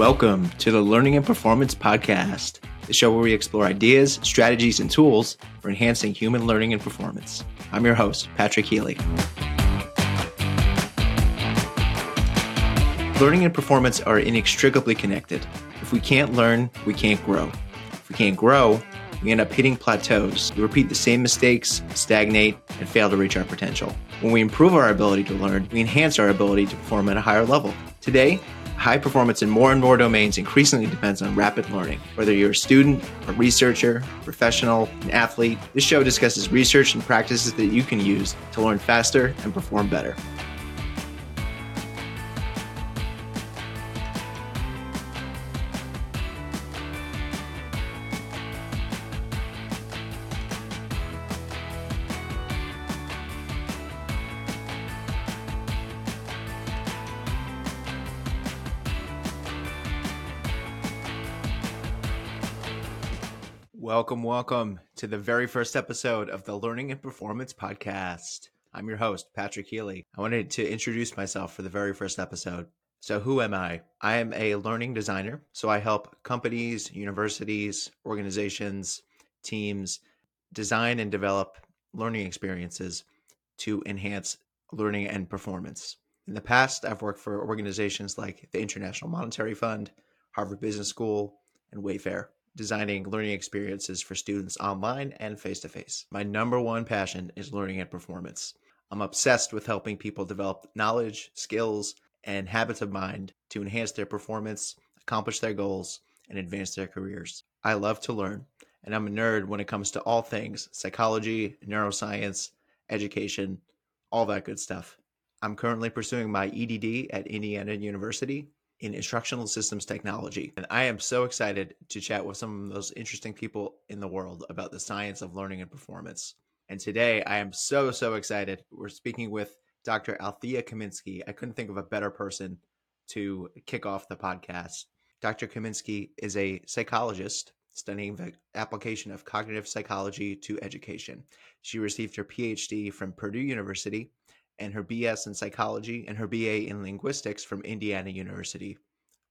Welcome to the Learning and Performance Podcast, the show where we explore ideas, strategies, and tools for enhancing human learning and performance. I'm your host, Patrick Healy. Learning and performance are inextricably connected. If we can't learn, we can't grow. If we can't grow, we end up hitting plateaus. We repeat the same mistakes, stagnate, and fail to reach our potential. When we improve our ability to learn, we enhance our ability to perform at a higher level. Today, high performance in more and more domains increasingly depends on rapid learning. Whether you're a student, a researcher, professional, an athlete, this show discusses research and practices that you can use to learn faster and perform better. Welcome, welcome to the very first episode of the Learning and Performance Podcast. I'm your host, Patrick Healy. I wanted to introduce myself for the very first episode. So, who am I? I am a learning designer. So, I help companies, universities, organizations, teams design and develop learning experiences to enhance learning and performance. In the past, I've worked for organizations like the International Monetary Fund, Harvard Business School, and Wayfair designing learning experiences for students online and face to face. My number one passion is learning and performance. I'm obsessed with helping people develop knowledge, skills, and habits of mind to enhance their performance, accomplish their goals, and advance their careers. I love to learn, and I'm a nerd when it comes to all things psychology, neuroscience, education, all that good stuff. I'm currently pursuing my EDD at Indiana University in instructional systems technology. And I am so excited to chat with some of the most interesting people in the world about the science of learning and performance. And today I am so, so excited. We're speaking with Dr. Althea Kaminske. I couldn't think of a better person to kick off the podcast. Dr. Kaminske is a psychologist studying the application of cognitive psychology to education. She received her PhD from Purdue University and her BS in psychology and her BA in linguistics from Indiana University,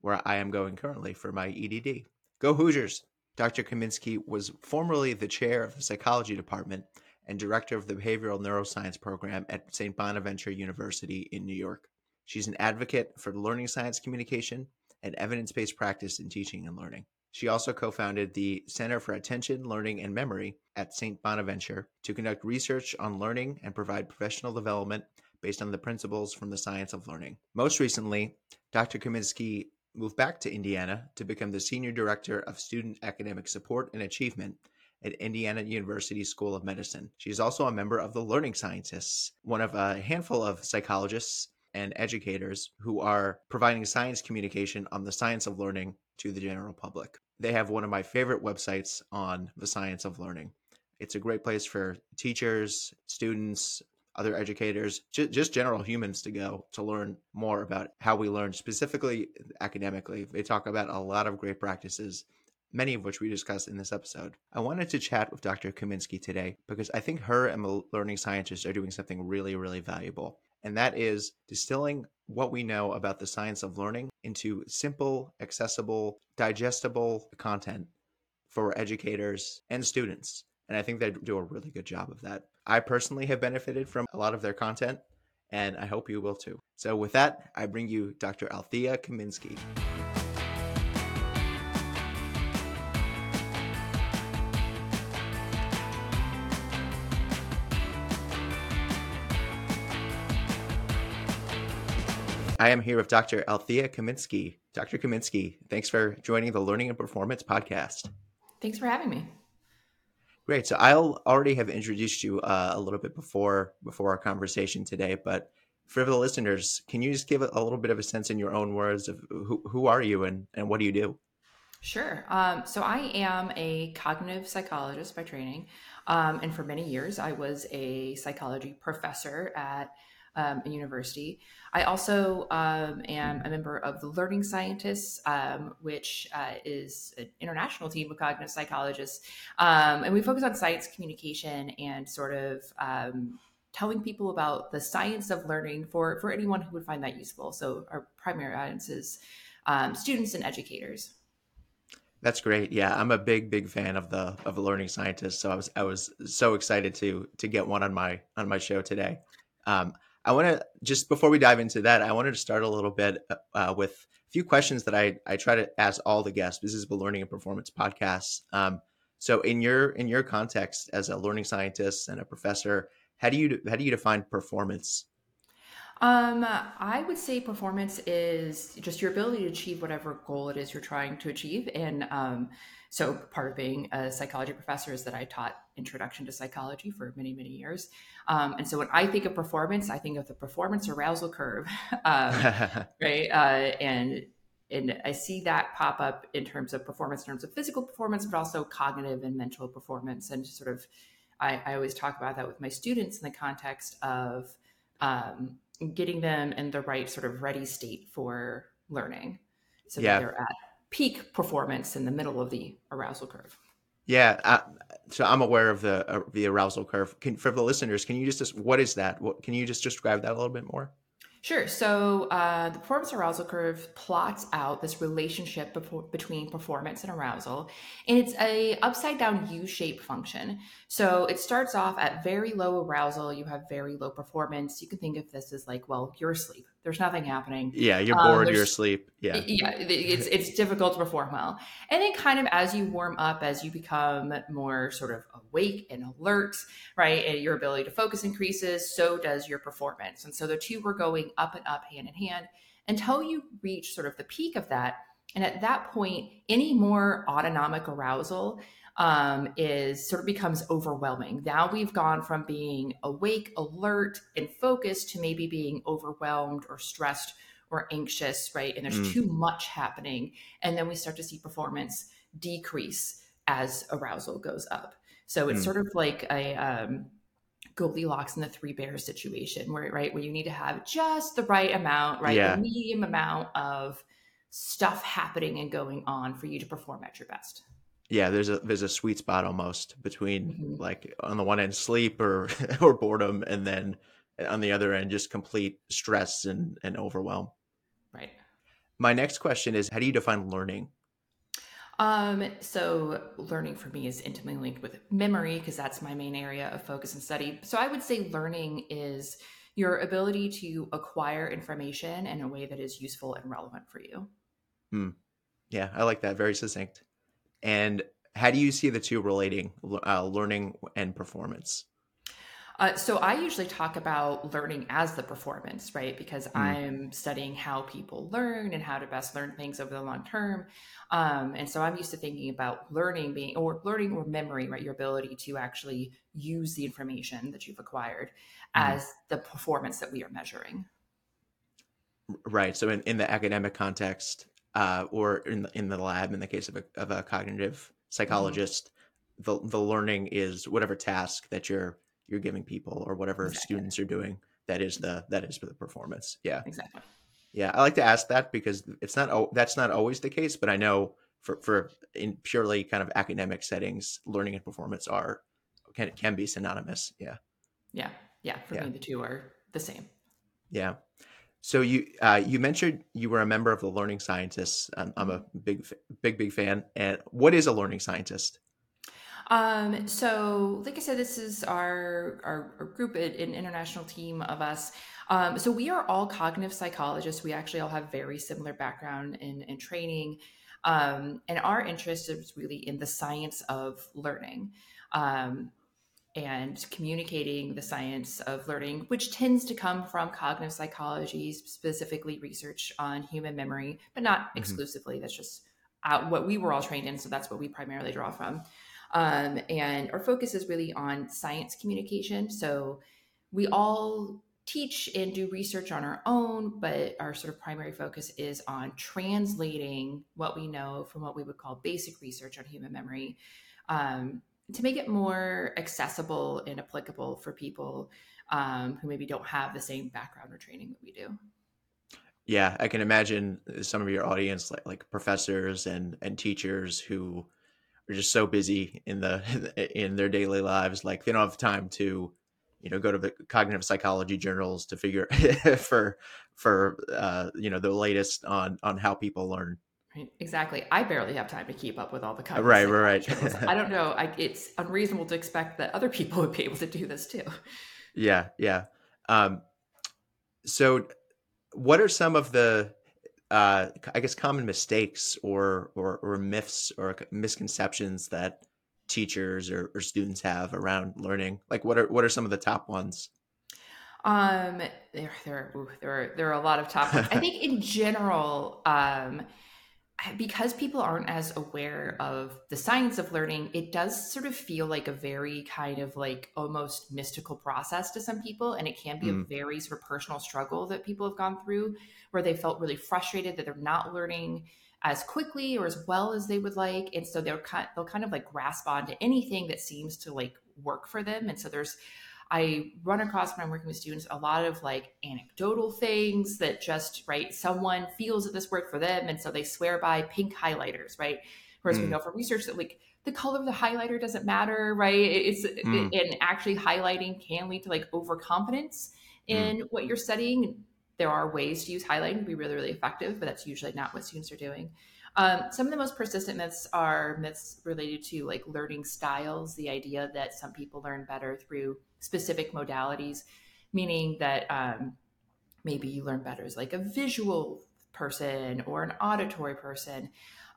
where I am going currently for my EDD. Go Hoosiers! Dr. Kaminske was formerly the chair of the psychology department and director of the behavioral neuroscience program at St. Bonaventure University in New York. She's an advocate for learning science communication and evidence based practice in teaching and learning. She also co founded the Center for Attention, Learning, and Memory at St. Bonaventure to conduct research on learning and provide professional development based on the principles from the science of learning. Most recently, Dr. Kaminske moved back to Indiana to become the Senior Director of Student Academic Support and Achievement at Indiana University School of Medicine. She is also a member of the Learning Scientists, one of a handful of psychologists and educators who are providing science communication on the science of learning to the general public. They have one of my favorite websites on the science of learning. It's a great place for teachers, students, other educators, just general humans to go to learn more about how we learn, specifically academically. They talk about a lot of great practices, many of which we discussed in this episode. I wanted to chat with Dr. Kaminske today because I think her and the learning scientists are doing something really, really valuable. And that is distilling what we know about the science of learning into simple, accessible, digestible content for educators and students. And I think they do a really good job of that. I personally have benefited from a lot of their content, and I hope you will too. So, with that, I bring you Dr. Althea Kaminske. I am here with Dr. Althea Kaminske. Dr. Kaminske, thanks for joining the Learning and Performance podcast. Thanks for having me. Great. So I'll already have introduced you uh, a little bit before before our conversation today, but for the listeners, can you just give a little bit of a sense in your own words of who, who are you and, and what do you do? Sure. Um, so I am a cognitive psychologist by training. Um, and for many years, I was a psychology professor at um, a university. I also um, am a member of the Learning Scientists, um, which uh, is an international team of cognitive psychologists. Um, and we focus on science communication and sort of um, telling people about the science of learning for, for anyone who would find that useful. So our primary audience is um, students and educators. That's great. Yeah, I'm a big, big fan of the of learning scientist. So I was I was so excited to to get one on my on my show today. Um, I want to just before we dive into that, I wanted to start a little bit uh, with a few questions that I I try to ask all the guests. This is the Learning and Performance podcast. Um, so in your in your context as a learning scientist and a professor, how do you how do you define performance? Um, I would say performance is just your ability to achieve whatever goal it is you're trying to achieve. And um, so part of being a psychology professor is that I taught introduction to psychology for many, many years. Um, and so when I think of performance, I think of the performance arousal curve, um, right? Uh, and and I see that pop up in terms of performance, in terms of physical performance, but also cognitive and mental performance. And sort of, I, I always talk about that with my students in the context of um, getting them in the right sort of ready state for learning so yeah. that they're at peak performance in the middle of the arousal curve. Yeah, uh, so I'm aware of the uh, the arousal curve. Can, for the listeners, can you just what is that? What can you just describe that a little bit more? Sure. So uh, the performance arousal curve plots out this relationship before, between performance and arousal, and it's a upside down U-shaped function. So it starts off at very low arousal. You have very low performance. You can think of this as like, well, you're asleep. There's nothing happening. Yeah, you're bored. Um, you're asleep. Yeah, yeah. It's it's difficult to perform well. And then, kind of as you warm up, as you become more sort of awake and alert, right, and your ability to focus increases, so does your performance. And so the two were going up and up, hand in hand, until you reach sort of the peak of that. And at that point, any more autonomic arousal um, is sort of becomes overwhelming. Now we've gone from being awake, alert, and focused to maybe being overwhelmed or stressed or anxious, right? And there's mm. too much happening. And then we start to see performance decrease as arousal goes up. So it's mm. sort of like a um, Goldilocks and the three bears situation, where right where you need to have just the right amount, right, yeah. the medium amount of stuff happening and going on for you to perform at your best yeah there's a there's a sweet spot almost between mm-hmm. like on the one end sleep or or boredom and then on the other end just complete stress and and overwhelm right my next question is how do you define learning um, so learning for me is intimately linked with memory because that's my main area of focus and study. So I would say learning is your ability to acquire information in a way that is useful and relevant for you. Hmm. Yeah, I like that. Very succinct. And how do you see the two relating, uh, learning and performance? Uh, so I usually talk about learning as the performance, right? Because mm. I'm studying how people learn and how to best learn things over the long term. Um, and so I'm used to thinking about learning being or learning or memory, right? Your ability to actually use the information that you've acquired mm. as the performance that we are measuring. Right. So in, in the academic context, uh, or in the, in the lab, in the case of a, of a cognitive mm-hmm. psychologist, mm-hmm. the the learning is whatever task that you're you're giving people or whatever exactly. students are doing. That is the that is for the performance. Yeah, exactly. Yeah, I like to ask that because it's not that's not always the case, but I know for for in purely kind of academic settings, learning and performance are can can be synonymous. Yeah. Yeah. Yeah. For yeah. me, the two are the same. Yeah. So you uh, you mentioned you were a member of the Learning Scientists. I'm, I'm a big big big fan. And what is a learning scientist? Um, so, like I said, this is our our, our group, an international team of us. Um, so we are all cognitive psychologists. We actually all have very similar background in, in training, um, and our interest is really in the science of learning. Um, and communicating the science of learning, which tends to come from cognitive psychology, specifically research on human memory, but not mm-hmm. exclusively. That's just uh, what we were all trained in. So that's what we primarily draw from. Um, and our focus is really on science communication. So we all teach and do research on our own, but our sort of primary focus is on translating what we know from what we would call basic research on human memory um, to make it more accessible and applicable for people um, who maybe don't have the same background or training that we do. Yeah, I can imagine some of your audience, like, like professors and and teachers, who are just so busy in the in their daily lives, like they don't have time to, you know, go to the cognitive psychology journals to figure for for uh, you know the latest on on how people learn. Exactly. I barely have time to keep up with all the content. Right, right, right. I don't know. I, it's unreasonable to expect that other people would be able to do this too. Yeah, yeah. Um, so, what are some of the, uh, I guess, common mistakes or, or or myths or misconceptions that teachers or, or students have around learning? Like, what are what are some of the top ones? Um, there, there, there, are, there are a lot of top ones. I think in general, um, because people aren't as aware of the science of learning, it does sort of feel like a very kind of like almost mystical process to some people. And it can be mm. a very sort of personal struggle that people have gone through where they felt really frustrated that they're not learning as quickly or as well as they would like. And so they'll kind, they'll kind of like grasp onto anything that seems to like work for them. And so there's I run across when I'm working with students a lot of like anecdotal things that just, right, someone feels that this worked for them. And so they swear by pink highlighters, right? Whereas mm. we know from research that like the color of the highlighter doesn't matter, right? It's mm. and actually highlighting can lead to like overconfidence in mm. what you're studying. There are ways to use highlighting to be really, really effective, but that's usually not what students are doing. Um, some of the most persistent myths are myths related to like learning styles, the idea that some people learn better through specific modalities, meaning that um, maybe you learn better as like a visual person or an auditory person.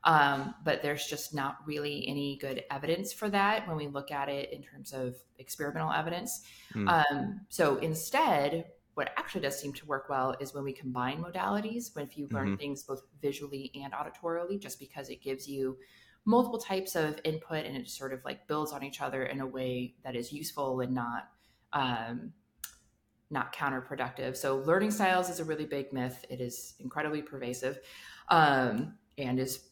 Um, but there's just not really any good evidence for that when we look at it in terms of experimental evidence. Mm. Um, so instead, what actually does seem to work well is when we combine modalities, when if you learn mm-hmm. things both visually and auditorily, just because it gives you multiple types of input and it sort of like builds on each other in a way that is useful and not um, not counterproductive. So learning styles is a really big myth. It is incredibly pervasive um, and is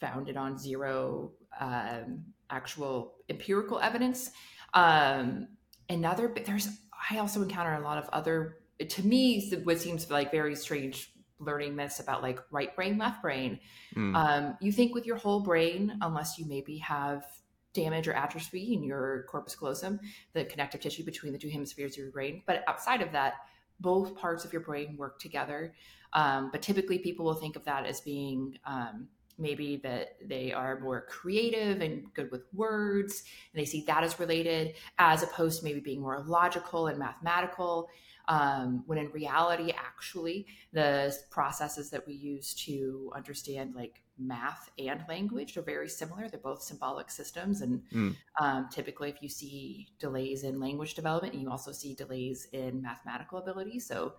founded on zero um, actual empirical evidence. Um, another there's I also encounter a lot of other, to me, what seems like very strange learning myths about like right brain, left brain. Mm. Um, you think with your whole brain, unless you maybe have damage or atrophy in your corpus callosum, the connective tissue between the two hemispheres of your brain. But outside of that, both parts of your brain work together. Um, but typically, people will think of that as being um, maybe that they are more creative and good with words and they see that as related as opposed to maybe being more logical and mathematical. Um, when in reality actually the processes that we use to understand like math and language are very similar. They're both symbolic systems and mm. um, typically if you see delays in language development you also see delays in mathematical ability so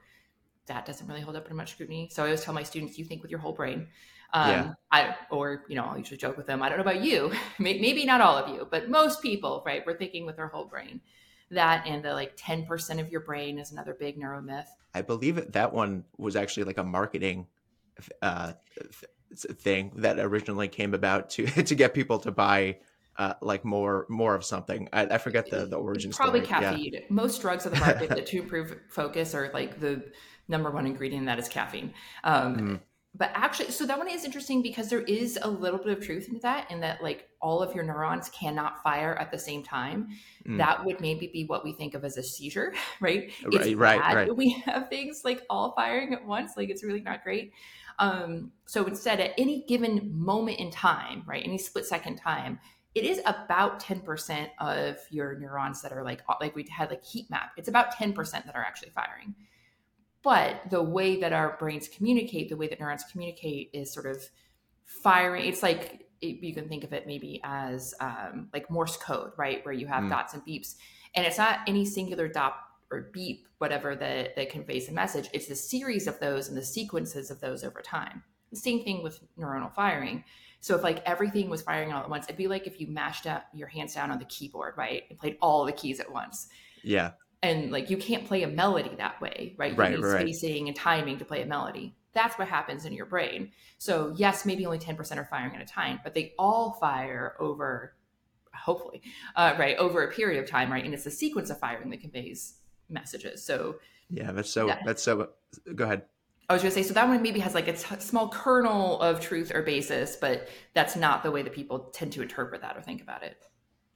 that doesn't really hold up to much scrutiny. So i always tell my students you think with your whole brain um, yeah. I, or, you know, I'll usually joke with them. I don't know about you, maybe not all of you, but most people, right? We're thinking with our whole brain. That and the like 10% of your brain is another big neuro myth. I believe that one was actually like a marketing uh, thing that originally came about to to get people to buy uh, like more more of something. I, I forget the the origin. Probably story. caffeine. Yeah. Most drugs on the market that to improve focus are like the number one ingredient that is caffeine. Um, mm but actually so that one is interesting because there is a little bit of truth into that in that like all of your neurons cannot fire at the same time. Mm. that would maybe be what we think of as a seizure right? Right it's right, right. we have things like all firing at once like it's really not great. Um so instead at any given moment in time right any split second time it is about 10% of your neurons that are like like we had like heat map. It's about 10% that are actually firing but the way that our brains communicate, the way that neurons communicate is sort of firing. It's like it, you can think of it maybe as um, like Morse code, right? Where you have mm. dots and beeps. And it's not any singular dot or beep, whatever that, that conveys a message. It's the series of those and the sequences of those over time. The same thing with neuronal firing. So if like everything was firing all at once, it'd be like if you mashed up your hands down on the keyboard, right? And played all the keys at once. Yeah and like you can't play a melody that way right you right, need right. spacing and timing to play a melody that's what happens in your brain so yes maybe only 10% are firing at a time but they all fire over hopefully uh, right over a period of time right and it's the sequence of firing that conveys messages so yeah that's so yeah. that's so go ahead I was going to say, so that one maybe has like a t- small kernel of truth or basis, but that's not the way that people tend to interpret that or think about it.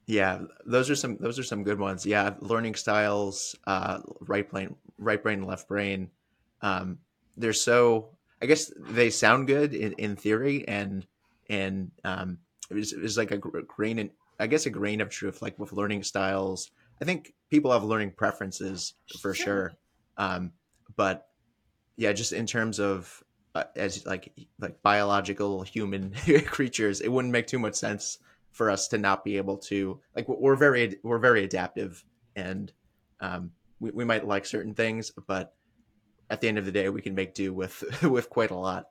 Yeah, those are some those are some good ones. Yeah, learning styles, uh, right brain, right brain, left brain. Um, they're so I guess they sound good in, in theory and and um it's, it's like a grain and I guess a grain of truth like with learning styles. I think people have learning preferences for sure. sure. Um but yeah, just in terms of uh, as like like biological human creatures, it wouldn't make too much sense for us to not be able to like we're very we're very adaptive and um, we, we might like certain things, but at the end of the day, we can make do with with quite a lot.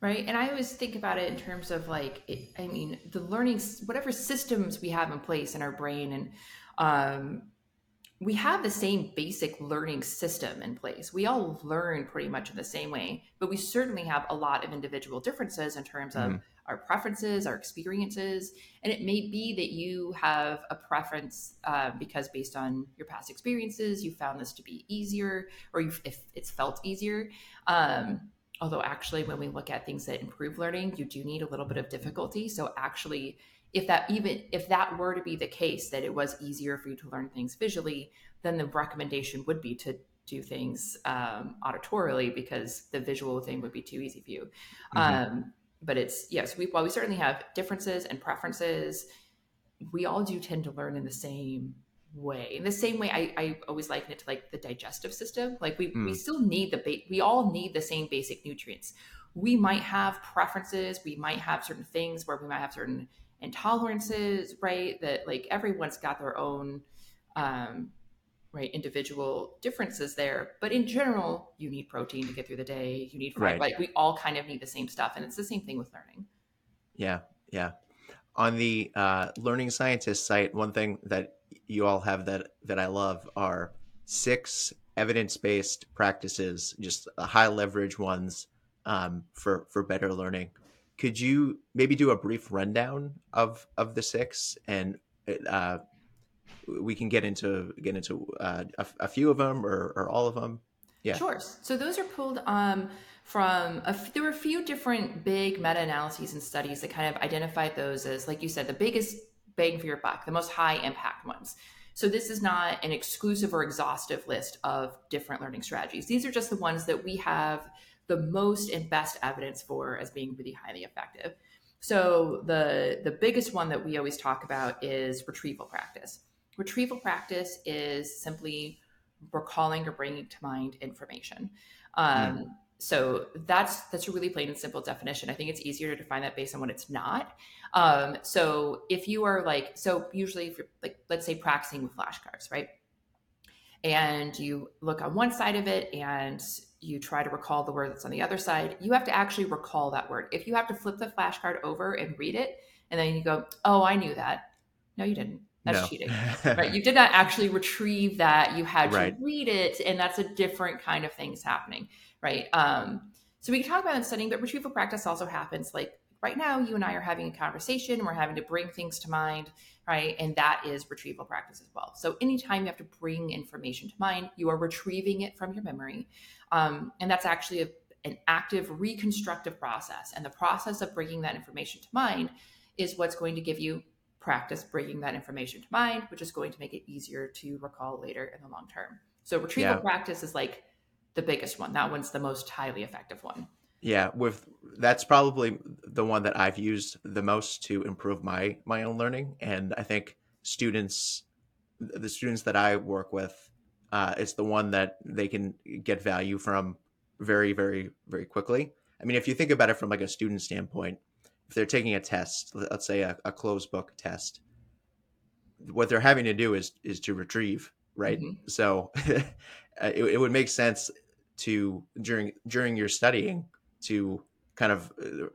Right. And I always think about it in terms of like, it, I mean, the learning, whatever systems we have in place in our brain and um, we have the same basic learning system in place. We all learn pretty much in the same way, but we certainly have a lot of individual differences in terms of mm. Our preferences, our experiences. And it may be that you have a preference uh, because based on your past experiences, you found this to be easier or if it's felt easier. Um, although, actually, when we look at things that improve learning, you do need a little bit of difficulty. So, actually, if that even if that were to be the case that it was easier for you to learn things visually then the recommendation would be to do things um, auditorily because the visual thing would be too easy for you mm-hmm. um, but it's yes we while we certainly have differences and preferences we all do tend to learn in the same way in the same way i, I always liken it to like the digestive system like we, mm. we still need the ba- we all need the same basic nutrients we might have preferences we might have certain things where we might have certain intolerances, right? That like everyone's got their own um, right individual differences there. But in general you need protein to get through the day. You need fiber right. like we all kind of need the same stuff and it's the same thing with learning. Yeah yeah. On the uh, learning scientist site one thing that you all have that that i love are six evidence-based practices just high leverage ones um, for for better learning. Could you maybe do a brief rundown of of the six and uh, we can get into get into uh, a, a, few of them or, or all of them yeah. Sure. So those are pulled um, from a, there were a few different big meta-analyses and studies that kind of identified those as like you said the biggest bang for your buck the most high impact ones. So this is not an exclusive or exhaustive list of different learning strategies. These are just the ones that we have the most and best evidence for as being really highly effective. So the the biggest one that we always talk about is retrieval practice. Retrieval practice is simply recalling or bringing to mind information. Um, mm. So that's that's a really plain and simple definition. I think it's easier to define that based on what it's not. Um, so if you are like, so usually if you're like, let's say practicing with flashcards, right? And you look on one side of it and you try to recall the word that's on the other side, you have to actually recall that word. If you have to flip the flashcard over and read it, and then you go, "Oh, I knew that." No, you didn't. That's no. cheating, right? You did not actually retrieve that. You had to right. read it, and that's a different kind of things happening, right? Um, so we can talk about in studying, but retrieval practice also happens like right now. You and I are having a conversation, and we're having to bring things to mind right? And that is retrieval practice as well. So anytime you have to bring information to mind, you are retrieving it from your memory. Um, and that's actually a, an active reconstructive process. And the process of bringing that information to mind is what's going to give you practice bringing that information to mind, which is going to make it easier to recall later in the long term. So retrieval yeah. practice is like the biggest one. That one's the most highly effective one. Yeah, with that's probably the one that I've used the most to improve my my own learning, and I think students, the students that I work with, uh, it's the one that they can get value from very, very, very quickly. I mean, if you think about it from like a student standpoint, if they're taking a test, let's say a, a closed book test, what they're having to do is is to retrieve, right? Mm-hmm. So it, it would make sense to during during your studying to kind of uh,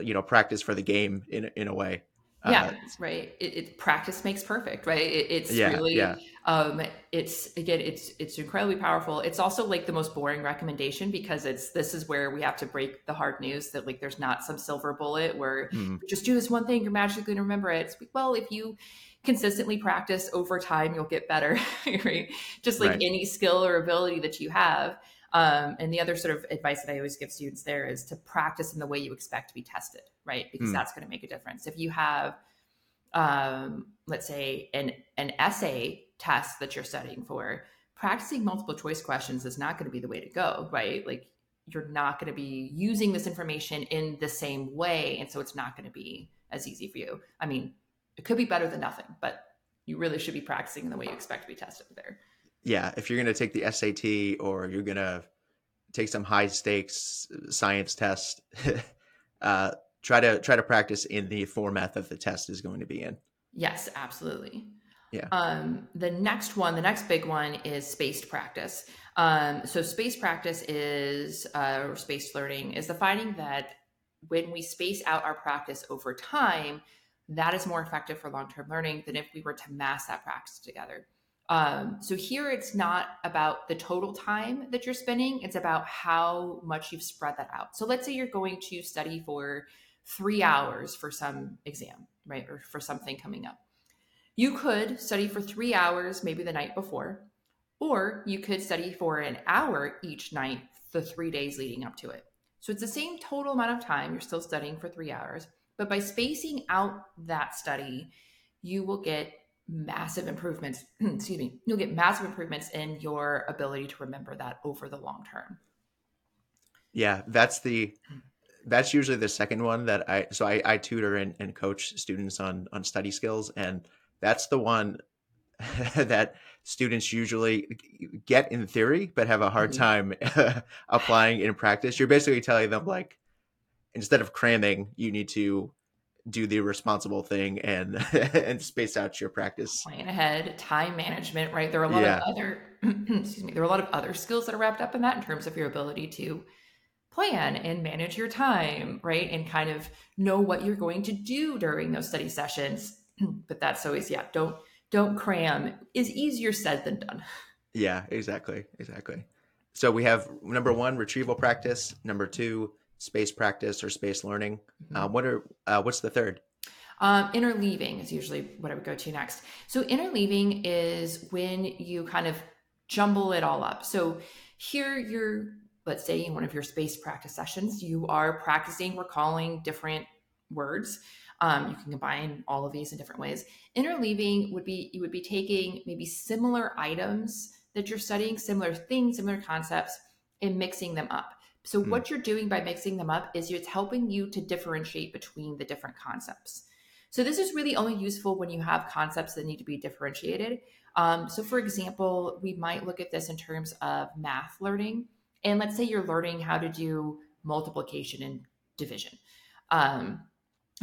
you know practice for the game in in a way. Yeah, uh, right. It, it, practice makes perfect, right? It, it's yeah, really, yeah. Um, it's again, it's it's incredibly powerful. It's also like the most boring recommendation because it's this is where we have to break the hard news that like there's not some silver bullet where mm. just do this one thing, you're magically going to remember it. It's, well, if you consistently practice over time, you'll get better, right? Just like right. any skill or ability that you have. Um, and the other sort of advice that I always give students there is to practice in the way you expect to be tested, right? Because mm. that's going to make a difference. If you have, um, let's say, an an essay test that you're studying for, practicing multiple choice questions is not going to be the way to go, right? Like you're not going to be using this information in the same way and so it's not going to be as easy for you. I mean it could be better than nothing but you really should be practicing the way you expect to be tested there. Yeah if you're going to take the sat or you're going to take some high stakes science test uh, try to try to practice in the format that the test is going to be in. Yes absolutely yeah um, the next one the next big one is spaced practice um, so spaced practice is uh, or spaced learning is the finding that when we space out our practice over time that is more effective for long-term learning than if we were to mass that practice together um, so here it's not about the total time that you're spending, it's about how much you've spread that out. So let's say you're going to study for three hours for some exam, right? Or for something coming up. You could study for three hours, maybe the night before, or you could study for an hour each night, the three days leading up to it. So it's the same total amount of time. You're still studying for three hours, but by spacing out that study, you will get massive improvements excuse me you'll get massive improvements in your ability to remember that over the long term yeah that's the that's usually the second one that i so i, I tutor and, and coach students on on study skills and that's the one that students usually get in theory but have a hard mm-hmm. time applying in practice you're basically telling them like instead of cramming you need to do the responsible thing and and space out your practice. Plan ahead, time management, right? There are a lot yeah. of other excuse me, there are a lot of other skills that are wrapped up in that in terms of your ability to plan and manage your time, right? And kind of know what you're going to do during those study sessions. but that's always yeah, don't don't cram is easier said than done. Yeah, exactly. Exactly. So we have number 1 retrieval practice, number 2 space practice or space learning. Mm-hmm. Uh, what are uh, what's the third? Um, interleaving is usually what I would go to next. So interleaving is when you kind of jumble it all up. So here you're, let's say in one of your space practice sessions, you are practicing recalling different words. Um, you can combine all of these in different ways. Interleaving would be you would be taking maybe similar items that you're studying, similar things, similar concepts, and mixing them up. So, mm. what you're doing by mixing them up is it's helping you to differentiate between the different concepts. So, this is really only useful when you have concepts that need to be differentiated. Um, so, for example, we might look at this in terms of math learning. And let's say you're learning how to do multiplication and division. Um,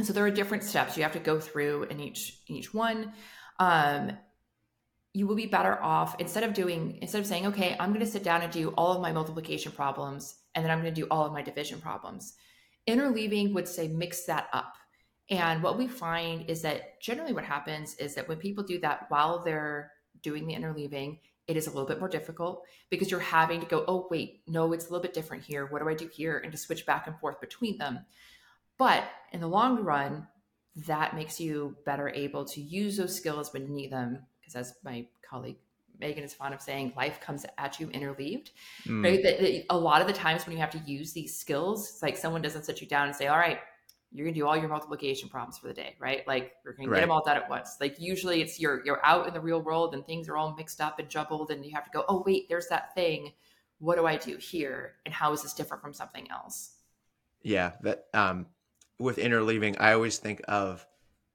so there are different steps. You have to go through in each each one. Um, you will be better off instead of doing instead of saying okay i'm going to sit down and do all of my multiplication problems and then i'm going to do all of my division problems. Interleaving would say mix that up. And what we find is that generally what happens is that when people do that while they're doing the interleaving it is a little bit more difficult because you're having to go oh wait no it's a little bit different here. What do i do here? and to switch back and forth between them but in the long run that makes you better able to use those skills when you need them because as my colleague Megan is fond of saying, life comes at you interleaved, mm. right? That, that a lot of the times when you have to use these skills, it's like someone doesn't sit you down and say, all right, you're gonna do all your multiplication problems for the day, right? Like you're gonna right. get them all done at once. Like usually it's you're you're out in the real world and things are all mixed up and jumbled, and you have to go, oh wait, there's that thing. What do I do here, and how is this different from something else? Yeah, that um, with interleaving, I always think of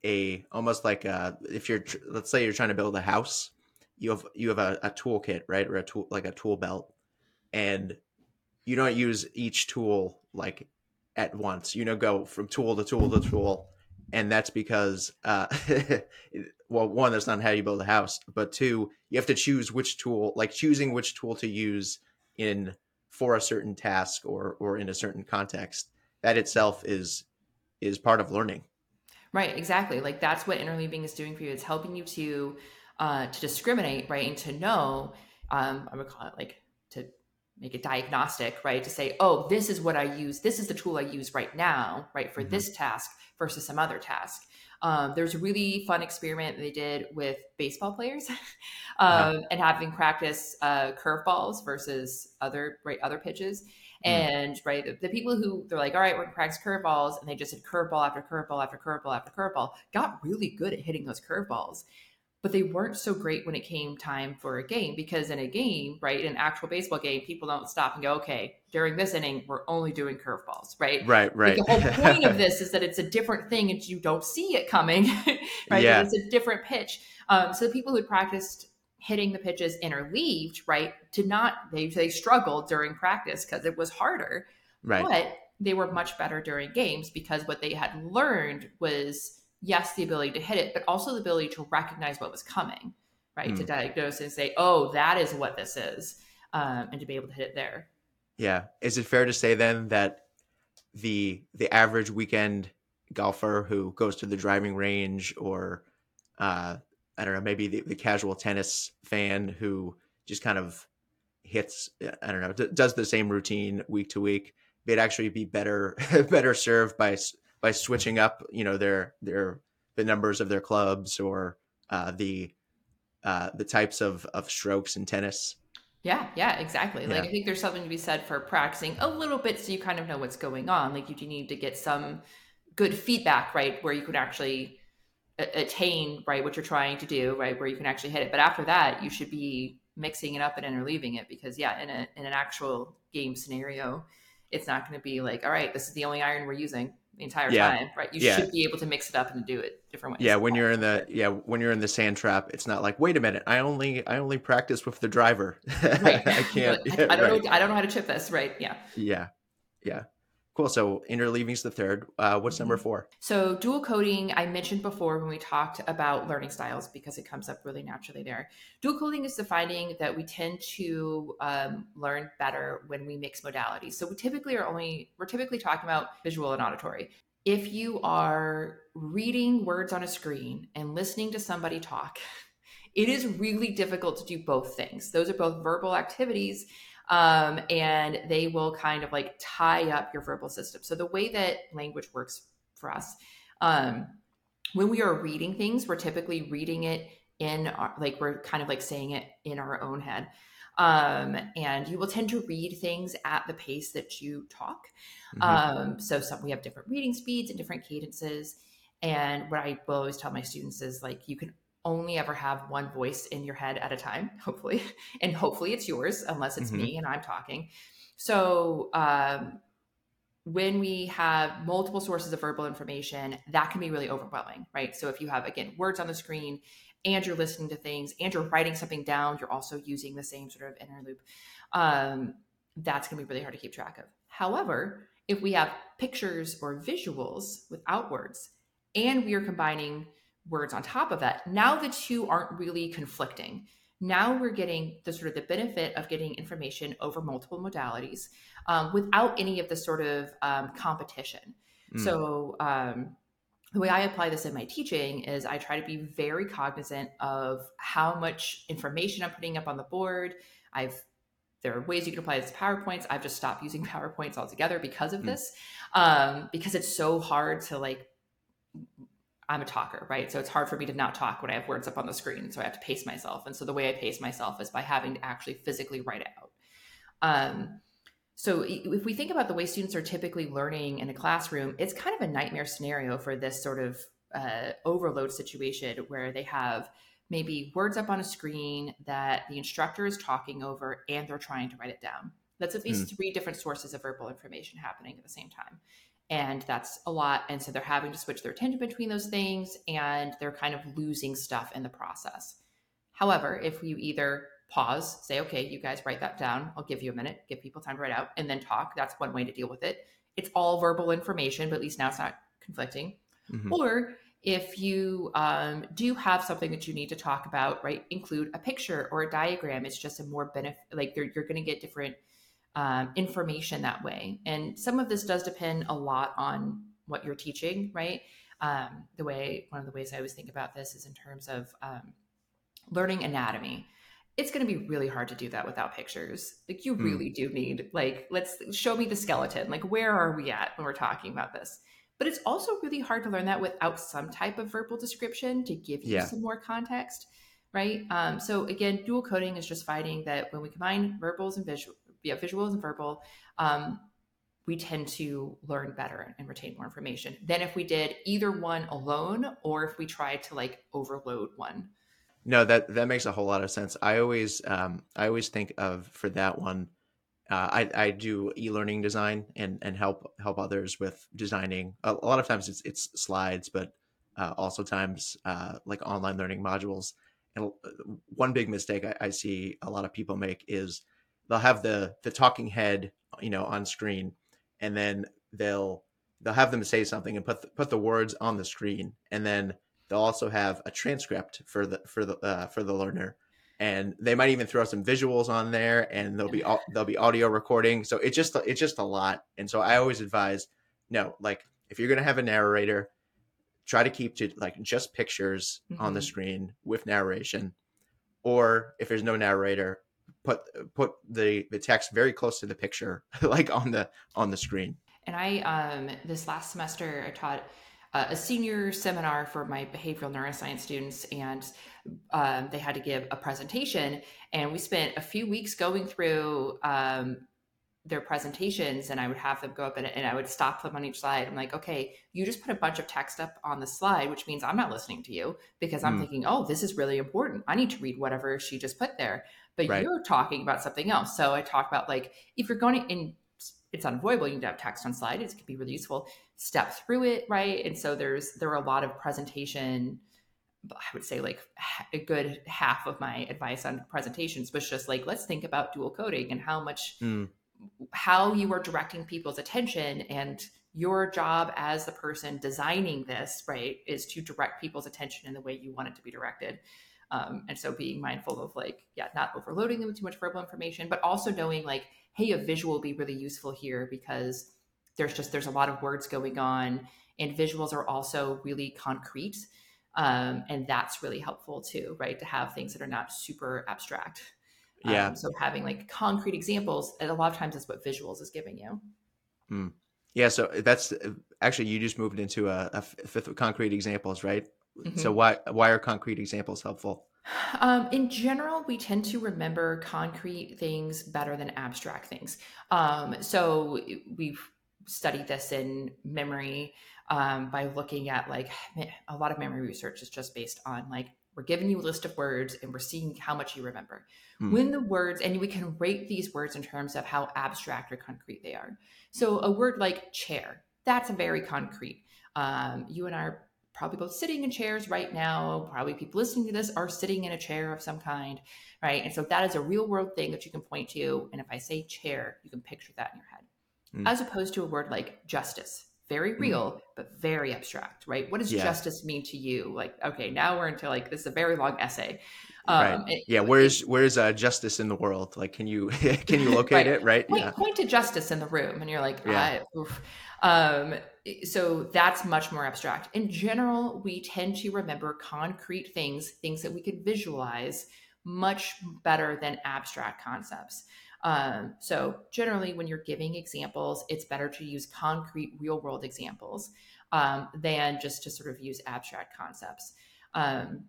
a almost like a, if you're let's say you're trying to build a house you have you have a, a toolkit right? Or a tool like a tool belt. And you don't use each tool like at once. You know go from tool to tool to tool. And that's because uh well one that's not how you build a house. But two you have to choose which tool like choosing which tool to use in for a certain task or or in a certain context that itself is is part of learning Right, exactly. Like that's what interleaving is doing for you. It's helping you to uh, to discriminate, right, and to know. Um, I would call it like to make a diagnostic, right? To say, oh, this is what I use. This is the tool I use right now, right, for mm-hmm. this task versus some other task. Um, there's a really fun experiment they did with baseball players um, yeah. and having practice uh, curveballs versus other right other pitches. Mm. And right, the, the, people who they're like, all right, we're gonna practice curveballs, and they just hit curveball after curveball after curveball after curveball, got really good at hitting those curveballs. but they weren't so great when it came time for a game because in a game, right, an actual baseball game, people don't stop and go, okay, during this inning, we're only doing curveballs, right? Right, right. Like the whole point of this is that it's a different thing and you don't see it coming, right? Yeah. It's a different pitch. Um, so the people who practiced hitting the pitches interleaved, right, did not, they, they struggled during practice because it was harder. Right. But they were much better during games because what they had learned was yes, the ability to hit it, but also the ability to recognize what was coming, right? Mm. To diagnose and say, oh, that is what this is, um, and to be able to hit it there. Yeah. Is it fair to say then that the the average weekend golfer who goes to the driving range or uh I don't know, maybe the, the casual tennis fan who just kind of hits I don't know, d- does the same routine week to week, they'd actually be better better served by by switching up, you know, their their the numbers of their clubs or uh the uh the types of of strokes in tennis. Yeah, yeah, exactly. Like I think there's something to be said for practicing a little bit so you kind of know what's going on. Like you do need to get some good feedback, right, where you can actually attain right what you're trying to do, right, where you can actually hit it. But after that, you should be mixing it up and interleaving it because yeah, in a in an actual game scenario, it's not going to be like, all right, this is the only iron we're using the entire Yeah. time, right? You Yeah. should be able to mix it up and do it different ways. Yeah, when you're in the yeah when you're in the sand trap, it's not like wait a minute, I only I only practice with the driver. right, I can't. I, I don't right. know. I don't know how to chip this, right? Yeah. Yeah, yeah, cool. So interleaving's the third. Uh, what's number Mhm. four? So dual coding, I mentioned before when we talked about learning styles because it comes up really naturally there. Dual coding is the finding that we tend to um, learn better when we mix modalities. So we typically are only we're typically talking about visual and auditory. If you are reading words on a screen and listening to somebody talk, it is really difficult to do both things. Those are both verbal activities um, and they will kind of like tie up your verbal system. So the way that language works for us, um, when we are reading things, we're typically reading it in our, like we're kind of like saying it in our own head. Um, and you will tend to read things at the pace that you talk. Mhm. Um, so some we have different reading speeds and different cadences. And what I will always tell my students is like you can only ever have one voice in your head at a time, hopefully, and hopefully it's yours, unless it's Mhm. me and I'm talking. So um, when we have multiple sources of verbal information, that can be really overwhelming, right? So if you have again words on the screen and you're listening to things and you're writing something down, you're also using the same sort of inner loop. Um, that's going to be really hard to keep track of. However, if we have pictures or visuals without words, and we are combining words on top of that, now the two aren't really conflicting. Now we're getting the sort of the benefit of getting information over multiple modalities um, without any of the sort of um, competition. Mm. So um, the way I apply this in my teaching is I try to be very cognizant of how much information I'm putting up on the board. I've there are ways you can apply this to PowerPoints. I've just stopped using PowerPoints altogether because of Mm. this, um, because it's so hard to like. I'm a talker, right? So it's hard for me to not talk when I have words up on the screen. So I have to pace myself, and so the way I pace myself is by having to actually physically write it out. Um, so if we think about the way students are typically learning in a classroom, it's kind of a nightmare scenario for this sort of uh, overload situation where they have maybe words up on a screen that the instructor is talking over and they're trying to write it down. That's at least three different sources of verbal information happening at the same time. And that's a lot. And so they're having to switch their attention between those things and they're kind of losing stuff in the process. However, if you either pause, say, okay, you guys write that down, I'll give you a minute, give people time to write out, and then talk, that's one way to deal with it. It's all verbal information, but at least now it's not conflicting. Mhm. Or if you um, do have something that you need to talk about, right, include a picture or a diagram. It's just a more benefit, like you're, you're going to get different um, information that way. And some of this does depend a lot on what you're teaching, right? Um, the way, one of the ways I always think about this is in terms of um, learning anatomy. It's going to be really hard to do that without pictures. Like you Hmm. really do need, like, let's show me the skeleton. Like, where are we at when we're talking about this? But it's also really hard to learn that without some type of verbal description to give you Yeah. some more context, right? Um, so again, dual coding is just finding that when we combine verbals and visual, yeah, visuals and verbal, um, we tend to learn better and retain more information than if we did either one alone or if we tried to like overload one. No, that that makes a whole lot of sense. I always um, I always think of for that one. Uh, I I do e-learning design and and help help others with designing. A, a lot of times it's it's slides, but uh, also times uh, like online learning modules. And uh, one big mistake I, I see a lot of people make is they'll have the the talking head, you know, on screen, and then they'll they'll have them say something and put the, put the words on the screen, and then they'll also have a transcript for the for the uh, for the learner, and they might even throw some visuals on there, and there'll be there'll be audio recording. So it's just it's just a lot, and so I always advise no, like if you're gonna have a narrator, try to keep to like just pictures mm-hmm. on the mm-hmm. screen with narration, or if there's no narrator, put put the the text very close to the picture, like on the on the screen. And I um this last semester I taught uh, a senior seminar for my behavioral neuroscience students, and um, they had to give a presentation. And we spent a few weeks going through um, their presentations, and I would have them go up and, and I would stop them on each slide. I'm like, okay, you just put a bunch of text up on the slide, which means I'm not listening to you because I'm mm. thinking, oh, this is really important. I need to read whatever she just put there. But right. you're talking about something else. So I talk about like if you're going to in it's unavoidable. You need to have text on slides. It can be really useful. Step through it, right? And so there's there are a lot of presentation. I would say like a good half of my advice on presentations was just like let's think about dual coding and how much mm. how you are directing people's attention and your job as the person designing this right is to direct people's attention in the way you want it to be directed um, and so being mindful of like yeah not overloading them with too much verbal information but also knowing like hey, a visual will be really useful here because there's just there's a lot of words going on, and visuals are also really concrete. Um, and that's really helpful too, right? To have things that are not super abstract. Yeah. Um, so having like concrete examples, and a lot of times that's what visuals is giving you. Mm. Yeah. So that's actually you just moved into a, a fifth of concrete examples, right? Mm-hmm. So why why are concrete examples helpful? Um, in general, we tend to remember concrete things better than abstract things. Um, so we've studied this in memory um, by looking at like a lot of memory research is just based on like we're giving you a list of words and we're seeing how much you remember. Hmm. When the words, and we can rate these words in terms of how abstract or concrete they are. So a word like chair, that's a very concrete. Um, you and I are probably both sitting in chairs right now. Probably people listening to this are sitting in a chair of some kind, right? And so that is a real world thing that you can point to. And if I say chair, you can picture that in your head, mm. as opposed to a word like justice. Very mm. real, mm. but very abstract, right? What does yeah. justice mean to you? Like, okay, now we're into like this is a very long essay. Um, right. It, yeah. Where's where's uh, justice in the world? Like, can you can you locate right. it? Right. Point, yeah. point to justice in the room, and you're like, yeah. Um, so that's much more abstract. In general, we tend to remember concrete things, things that we could visualize much better than abstract concepts. Um, so generally, when you're giving examples, it's better to use concrete, real world examples um, than just to sort of use abstract concepts. Um,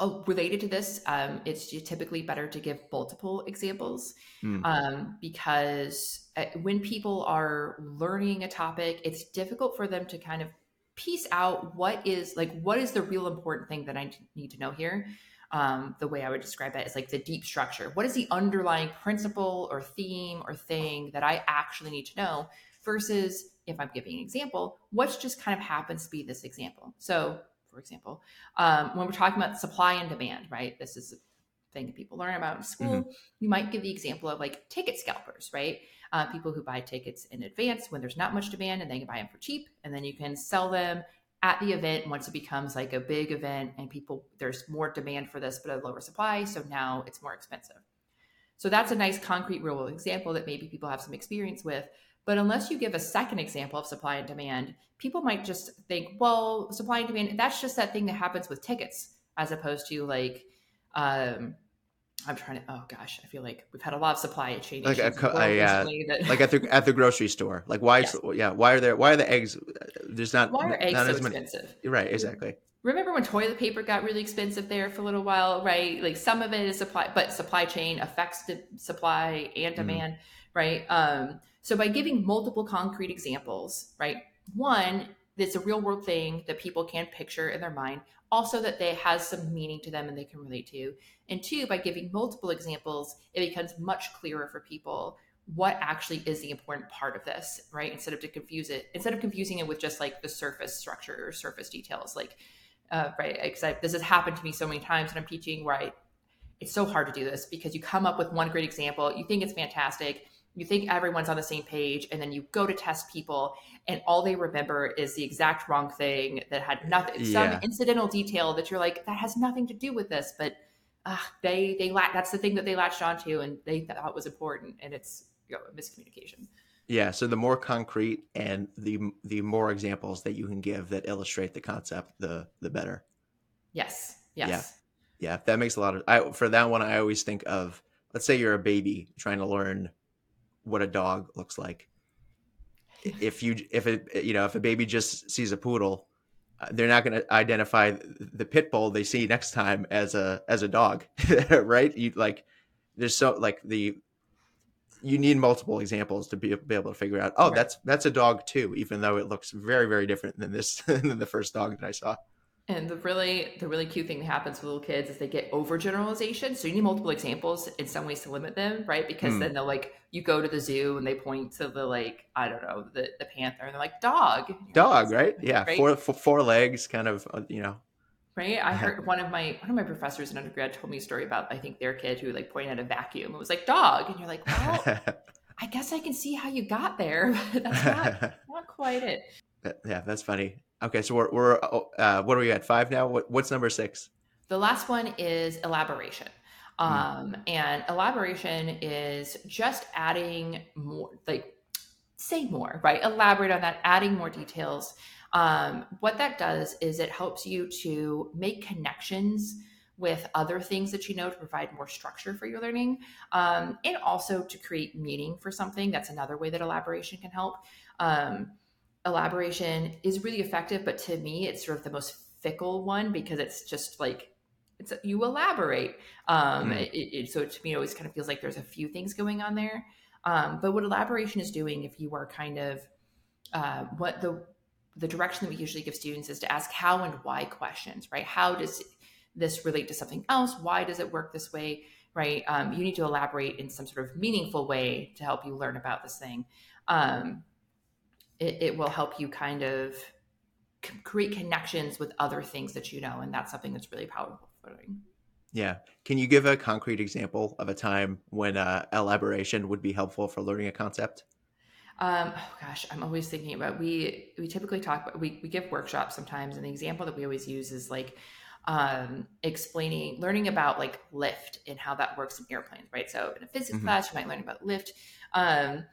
Oh, related to this, um, it's typically better to give multiple examples mm. um, because uh, when people are learning a topic, it's difficult for them to kind of piece out what is like what is the real important thing that I need to know here. Um, the way I would describe it is like the deep structure. What is the underlying principle or theme or thing that I actually need to know versus if I'm giving an example, what's just kind of happens to be this example. So for example, um, when we're talking about supply and demand, right? This is a thing that people learn about in school. Mm-hmm. You might give the example of like ticket scalpers, right? Uh, people who buy tickets in advance when there's not much demand and they can buy them for cheap, and then you can sell them at the event once it becomes like a big event and people there's more demand for this but a lower supply so now it's more expensive so that's a nice concrete real world example that maybe people have some experience with but unless you give a second example of supply and demand, people might just think, well, supply and demand, that's just that thing that happens with tickets, as opposed to like, um, I'm trying to. Oh gosh, I feel like we've had a lot of supply chain like issues. A, a, uh, that... like at the at the grocery store. Like why? Yes. Yeah, why are there? Why are the eggs? There's not. Why are eggs so expensive? Many, right, exactly. Remember when toilet paper got really expensive there for a little while, right? Like some of it is supply, but supply chain affects the supply and mm-hmm. demand, mm. Right? Um, so by giving multiple concrete examples, right? One, it's a real world thing that people can picture in their mind also that they has some meaning to them and they can relate to and two by giving multiple examples it becomes much clearer for people what actually is the important part of this right instead of to confuse it instead of confusing it with just like the surface structure or surface details like uh, right because this has happened to me so many times when i'm teaching I, it's so hard to do this because you come up with one great example you think it's fantastic you think everyone's on the same page and then you go to test people and all they remember is the exact wrong thing that had nothing yeah. some incidental detail that you're like that has nothing to do with this but uh, they they la- that's the thing that they latched onto and they thought was important and it's you know, miscommunication. Yeah so the more concrete and the the more examples that you can give that illustrate the concept the the better. Yes yes. Yeah. Yeah that makes a lot of i for that one i always think of let's say you're a baby trying to learn what a dog looks like. If you if it you know if a baby just sees a poodle, uh, they're not going to identify the pit bull they see next time as a as a dog, right? You like there's so like the you need multiple examples to be, be able to figure out oh right. that's that's a dog too even though it looks very very different than this than the first dog that i saw and the really the really cute thing that happens with little kids is they get overgeneralization. So you need multiple examples in some ways to limit them, right? Because mm. then they'll like you go to the zoo and they point to the like I don't know the the panther and they're like dog, dog, right? Yeah, right? Four, four legs, kind of uh, you know. Right. I heard one of my one of my professors in undergrad told me a story about I think their kid who like pointed at a vacuum. It was like dog, and you're like, well, I guess I can see how you got there, but that's not not quite it. Yeah, that's funny. Okay, so we're, we're oh, uh, what are we at five now? What, what's number six? The last one is elaboration. Hmm. Um, And elaboration is just adding more, like say more, right? Elaborate on that, adding more details. Um, what that does is it helps you to make connections with other things that you know to provide more structure for your learning um, and also to create meaning for something. That's another way that elaboration can help. Um, elaboration is really effective, but to me, it's sort of the most fickle one because it's just like it's you elaborate. Um, mm. it, it, so to me, it always kind of feels like there's a few things going on there. Um, but what elaboration is doing, if you are kind of uh, what the the direction that we usually give students is to ask how and why questions, right? How does this relate to something else? Why does it work this way? Right? Um, you need to elaborate in some sort of meaningful way to help you learn about this thing. Um, it, it will help you kind of create connections with other things that you know and that's something that's really powerful for learning yeah can you give a concrete example of a time when uh, elaboration would be helpful for learning a concept um, oh gosh, I'm always thinking about we we typically talk about we, we give workshops sometimes and the example that we always use is like um, explaining learning about like lift and how that works in airplanes, right? So in a physics mm-hmm. class, you might learn about lift. Um,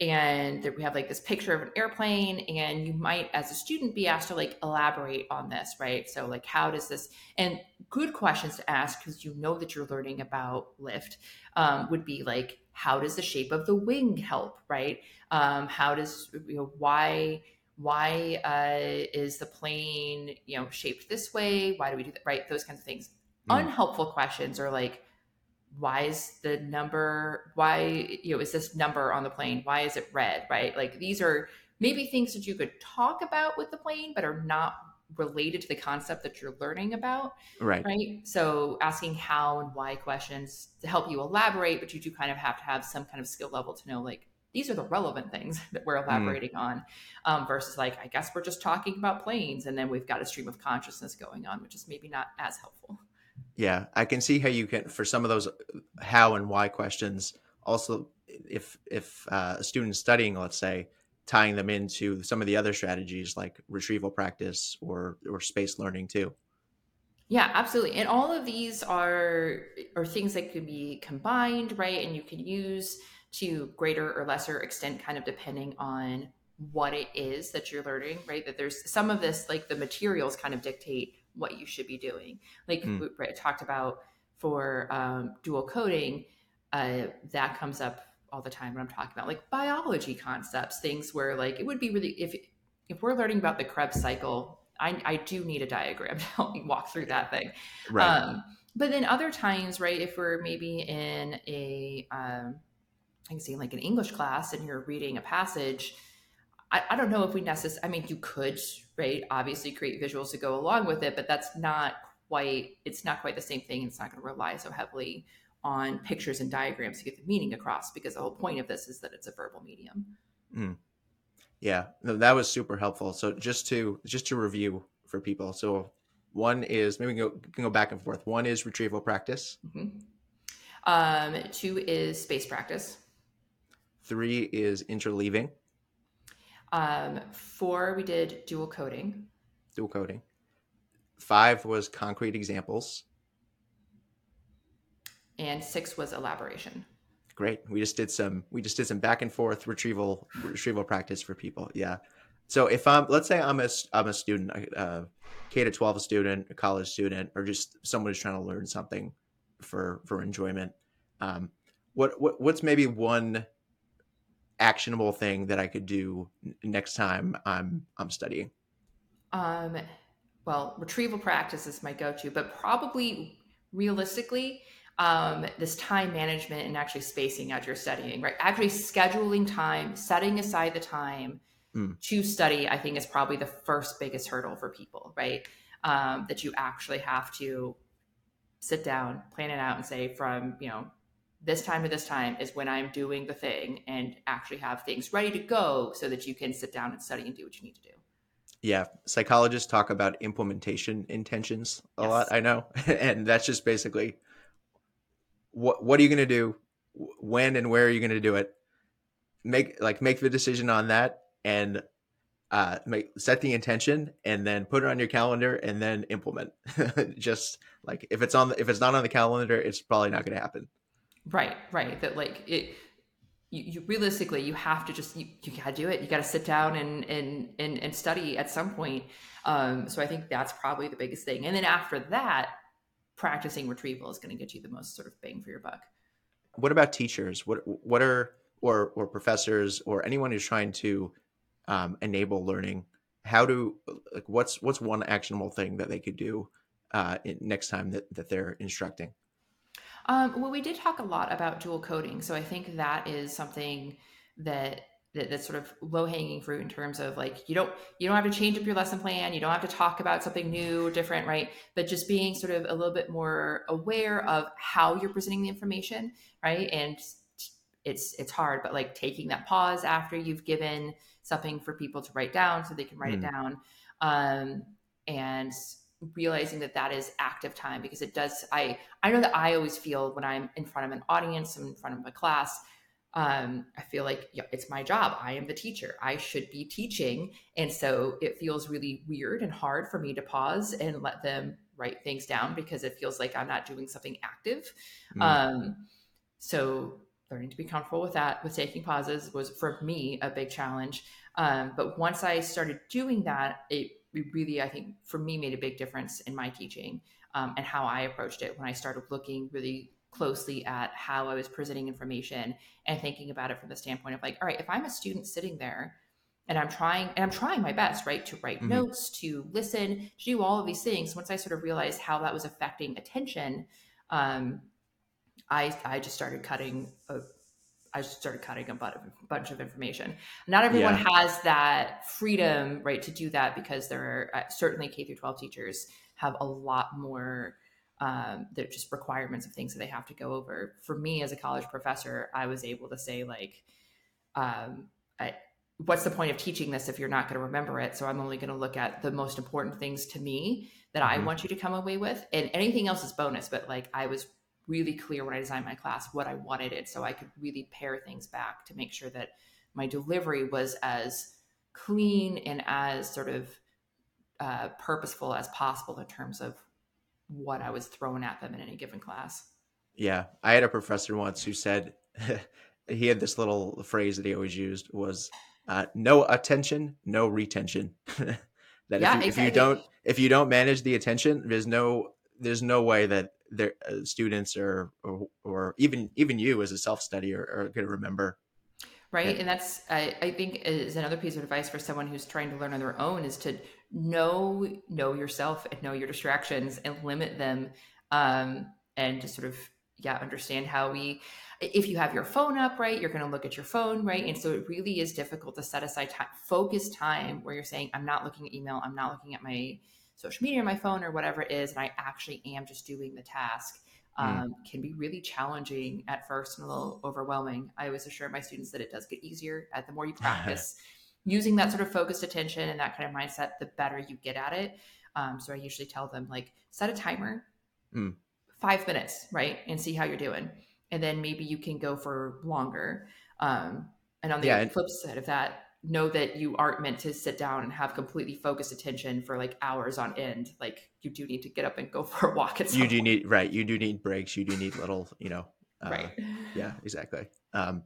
and we have like this picture of an airplane and you might as a student be asked to like elaborate on this right? So like how does this and good questions to ask because you know that you're learning about lift um, would be like how does the shape of the wing help right? Um, how does you know why why uh, is the plane you know shaped this way? Why do we do that right? Those kinds of things. Mm. unhelpful questions are like why is the number why you know is this number on the plane why is it red right like these are maybe things that you could talk about with the plane but are not related to the concept that you're learning about right right so asking how and why questions to help you elaborate but you do kind of have to have some kind of skill level to know like these are the relevant things that we're hmm. elaborating mm. on um, versus like i guess we're just talking about planes and then we've got a stream of consciousness going on which is maybe not as helpful yeah, I can see how you can for some of those how and why questions. Also, if if uh, a student studying, let's say, tying them into some of the other strategies like retrieval practice or or space learning too. Yeah, absolutely. And all of these are are things that could be combined, right? And you can use to greater or lesser extent, kind of depending on what it is that you're learning, right? That there's some of this, like the materials kind of dictate what you should be doing. Like mm. we talked about for um, dual coding, uh, that comes up all the time when I'm talking about like biology concepts, things where like it would be really if if we're learning about the Krebs cycle, I, I do need a diagram to help me walk through that thing. Right. Um, but then other times, right, if we're maybe in a um, I can say like an English class and you're reading a passage, I, I don't know if we necessarily. I mean, you could right? Obviously create visuals to go along with it but that's not quite it's not quite the same thing. It's not going to rely so heavily on pictures and diagrams to get the meaning across because the whole point of this is that it's a verbal medium. Mm. yeah no, that was super helpful. So just to just to review for people so one is maybe we can go, can go back and forth. One is retrieval practice. Mm-hmm. um, two is space practice. Three is interleaving um, four we did dual coding dual coding five was concrete examples and six was elaboration. Great. We just did some we just did some back and forth retrieval retrieval practice for people. Yeah. So if I'm let's say I'm a I'm a student, a K to 12 student, a college student, or just someone who's trying to learn something for for enjoyment. Um, what what what's maybe one actionable thing that I could do next time I'm I'm studying? Um, well, retrieval practice is my go-to, but probably realistically, um, this time management and actually spacing out your studying, right? Actually scheduling time, setting aside the time mm. to study, I think is probably the first biggest hurdle for people, right? Um, that you actually have to sit down, plan it out, and say from you know this time to this time is when I'm doing the thing, and actually have things ready to go so that you can sit down and study and do what you need to do. Yeah, psychologists talk about implementation intentions a yes. lot. I know, and that's just basically what what are you going to do when and where are you going to do it make like make the decision on that and uh make set the intention and then put it on your calendar and then implement just like if it's on the, if it's not on the calendar it's probably not going to happen right right that like it you, you realistically you have to just you, you gotta do it you gotta sit down and and and, and study at some point um so i think that's probably the biggest thing and then after that practicing retrieval is going to get you the most sort of bang for your buck. What about teachers? What what are or or professors or anyone who's trying to um, enable learning? How do like what's what's one actionable thing that they could do uh, next time that that they're instructing? Um, well, we did talk a lot about dual coding, so I think that is something that that, that's sort of low hanging fruit in terms of like you don't you don't have to change up your lesson plan you don't have to talk about something new or different right but just being sort of a little bit more aware of how you're presenting the information right and it's it's hard but like taking that pause after you've given something for people to write down so they can write mm. it down um, and realizing that that is active time because it does i i know that i always feel when i'm in front of an audience i'm in front of a class um, I feel like yeah, it's my job. I am the teacher. I should be teaching. And so it feels really weird and hard for me to pause and let them write things down because it feels like I'm not doing something active. Mm. Um, so learning to be comfortable with that, with taking pauses was for me a big challenge. Um, but once I started doing that, it really, I think for me made a big difference in my teaching um, and how I approached it when I started looking really closely at how I was presenting information and thinking about it from the standpoint of like, all right, if I'm a student sitting there and I'm trying and I'm trying my best, right, to write mm-hmm. notes, to listen, to do all of these things. Once I sort of realized how that was affecting attention, um, I I just started cutting a, I just started cutting a bunch of information. Not everyone yeah. has that freedom, right, to do that because there are uh, certainly K through 12 teachers have a lot more um, they're just requirements of things that they have to go over. For me as a college professor, I was able to say like, um, I, what's the point of teaching this if you're not going to remember it? So I'm only going to look at the most important things to me that mm-hmm. I want you to come away with, and anything else is bonus. But like I was really clear when I designed my class what I wanted it, so I could really pare things back to make sure that my delivery was as clean and as sort of uh, purposeful as possible in terms of what I was throwing at them in any given class. Yeah, I had a professor once who said he had this little phrase that he always used was uh, "no attention, no retention." that yeah, if, you, exactly. if you don't if you don't manage the attention, there's no there's no way that their uh, students or, or, or even even you as a self study are, are going to remember. Right and that's I, I think is another piece of advice for someone who's trying to learn on their own is to know know yourself and know your distractions and limit them um, and just sort of yeah understand how we if you have your phone up right you're going to look at your phone right? And so it really is difficult to set aside time focus time where you're saying i'm not looking at email i'm not looking at my social media or my phone or whatever it is and i actually am just doing the task mm. um, mm. can be really challenging at first and a little overwhelming i always assure my students that it does get easier at the more you practice using that sort of focused attention and that kind of mindset the better you get at it um, so i usually tell them like set a timer mm five minutes, right? And see how you're doing. And then maybe you can go for longer. Um, and on the yeah, flip side of that, know that you aren't meant to sit down and have completely focused attention for like hours on end. Like you do need to get up and go for a walk. At you do point. need right. You do need breaks. You do need little, you know. Uh, right. Yeah. Exactly. Um,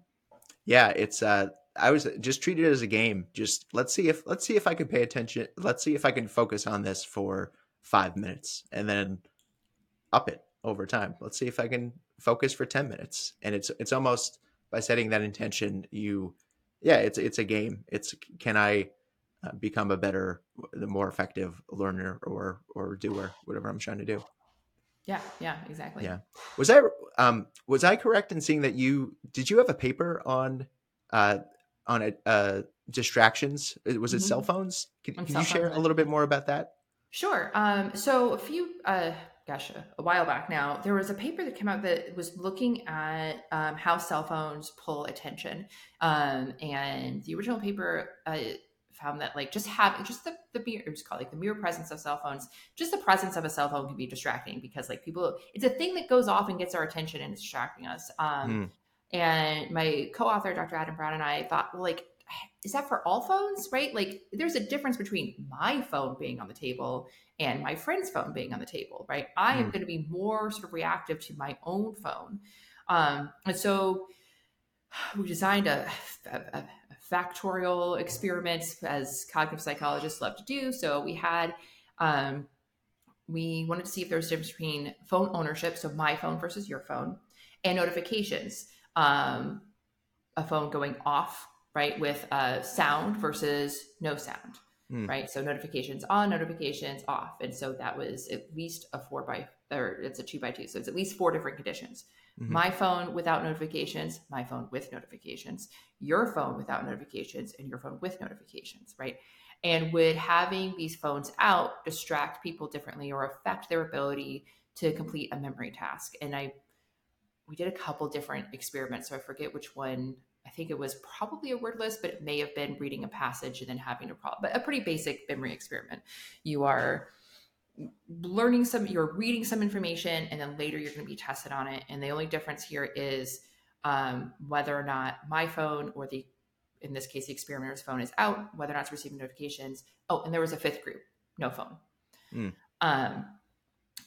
yeah. It's. uh I was just treated as a game. Just let's see if let's see if I can pay attention. Let's see if I can focus on this for five minutes and then up it over time. Let's see if I can focus for 10 minutes. And it's it's almost by setting that intention, you yeah, it's it's a game. It's can I uh, become a better the more effective learner or or doer, whatever I'm trying to do. Yeah, yeah, exactly. Yeah. Was I um was I correct in seeing that you did you have a paper on uh on a, uh distractions? Was it mm-hmm. cell phones? Can, can you share a little bit more about that? Sure. Um, so a few uh, gosh, a, a, while back now, there was a paper that came out that was looking at um, how cell phones pull attention. Um, and the original paper uh, found that like just having just the, the mere, it was called like the mere presence of cell phones, just the presence of a cell phone can be distracting because like people, it's a thing that goes off and gets our attention and it's distracting us. Um, mm. And my co-author, Dr. Adam Brown and I thought, well, like is that for all phones, right? Like there's a difference between my phone being on the table and my friend's phone being on the table, right? I am mm. going to be more sort of reactive to my own phone. Um, and so we designed a, a, a, factorial experiment as cognitive psychologists love to do. So we had, um, we wanted to see if there was a difference between phone ownership, so my phone versus your phone, and notifications. Um, a phone going off right? With uh, sound versus no sound, mm. right? So notifications on, notifications off. And so that was at least a four by, or it's a two by two. So it's at least four different conditions. Mm-hmm. My phone without notifications, my phone with notifications, your phone without notifications, and your phone with notifications, right? And would having these phones out distract people differently or affect their ability to complete a memory task? And I, we did a couple different experiments. So I forget which one I think it was probably a word list, but it may have been reading a passage and then having a problem. But a pretty basic memory experiment. You are learning some, you're reading some information, and then later you're going to be tested on it. And the only difference here is um, whether or not my phone or the, in this case, the experimenter's phone is out, whether or not it's receiving notifications. Oh, and there was a fifth group, no phone. Mm. Um,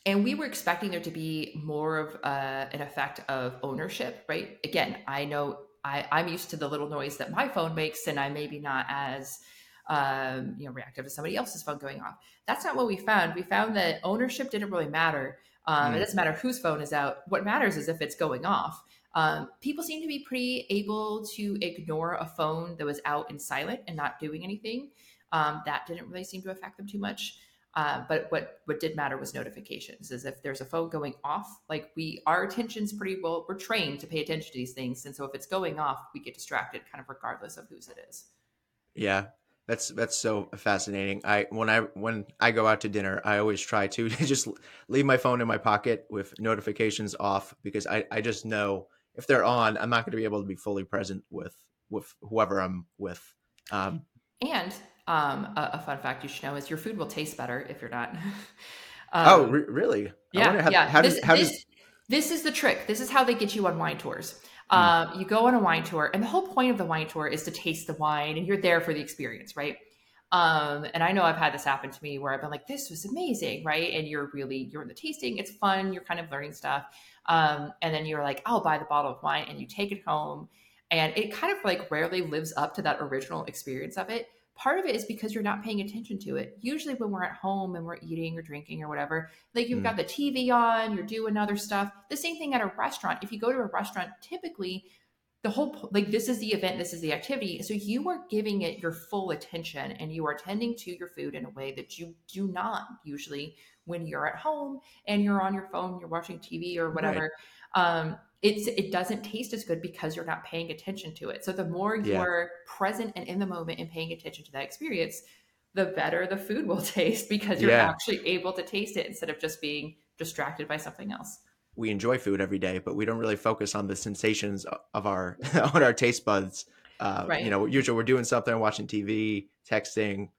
and we were expecting there to be more of uh, an effect of ownership, right? Again, I know I, I'm used to the little noise that my phone makes, and I maybe not as um, you know reactive to somebody else's phone going off. That's not what we found. We found that ownership didn't really matter. Um, mm. It doesn't matter whose phone is out. What matters is if it's going off. Um, people seem to be pretty able to ignore a phone that was out and silent and not doing anything. Um, that didn't really seem to affect them too much. Uh, but what what did matter was notifications. Is if there's a phone going off, like we our attention's pretty well. We're trained to pay attention to these things, and so if it's going off, we get distracted, kind of regardless of whose it is. Yeah, that's that's so fascinating. I when I when I go out to dinner, I always try to just leave my phone in my pocket with notifications off because I I just know if they're on, I'm not going to be able to be fully present with with whoever I'm with. Um, and um, a, a, fun fact you should know is your food will taste better if you're not. um, oh, re- really? Yeah, how, yeah. How this, does, how this, does... this is the trick. This is how they get you on wine tours. Mm. Um, you go on a wine tour, and the whole point of the wine tour is to taste the wine, and you're there for the experience, right? Um, and I know I've had this happen to me where I've been like, "This was amazing," right? And you're really you're in the tasting, it's fun, you're kind of learning stuff, um, and then you're like, "I'll buy the bottle of wine," and you take it home, and it kind of like rarely lives up to that original experience of it part of it is because you're not paying attention to it. Usually, when we're at home and we're eating or drinking or whatever, like you've mm. got the TV on, you're doing other stuff. The same thing at a restaurant. If you go to a restaurant, typically the whole like this is the event, this is the activity. So you are giving it your full attention and you are tending to your food in a way that you do not usually when you're at home and you're on your phone, you're watching TV or whatever. Right. Um, it's it doesn't taste as good because you're not paying attention to it. So the more you're present and in the moment and paying attention to that experience, the better the food will taste because you're yeah. actually able to taste it instead of just being distracted by something else. We enjoy food every day, but we don't really focus on the sensations of our on our taste buds. Uh, right. You know, usually we're doing something, watching TV, texting,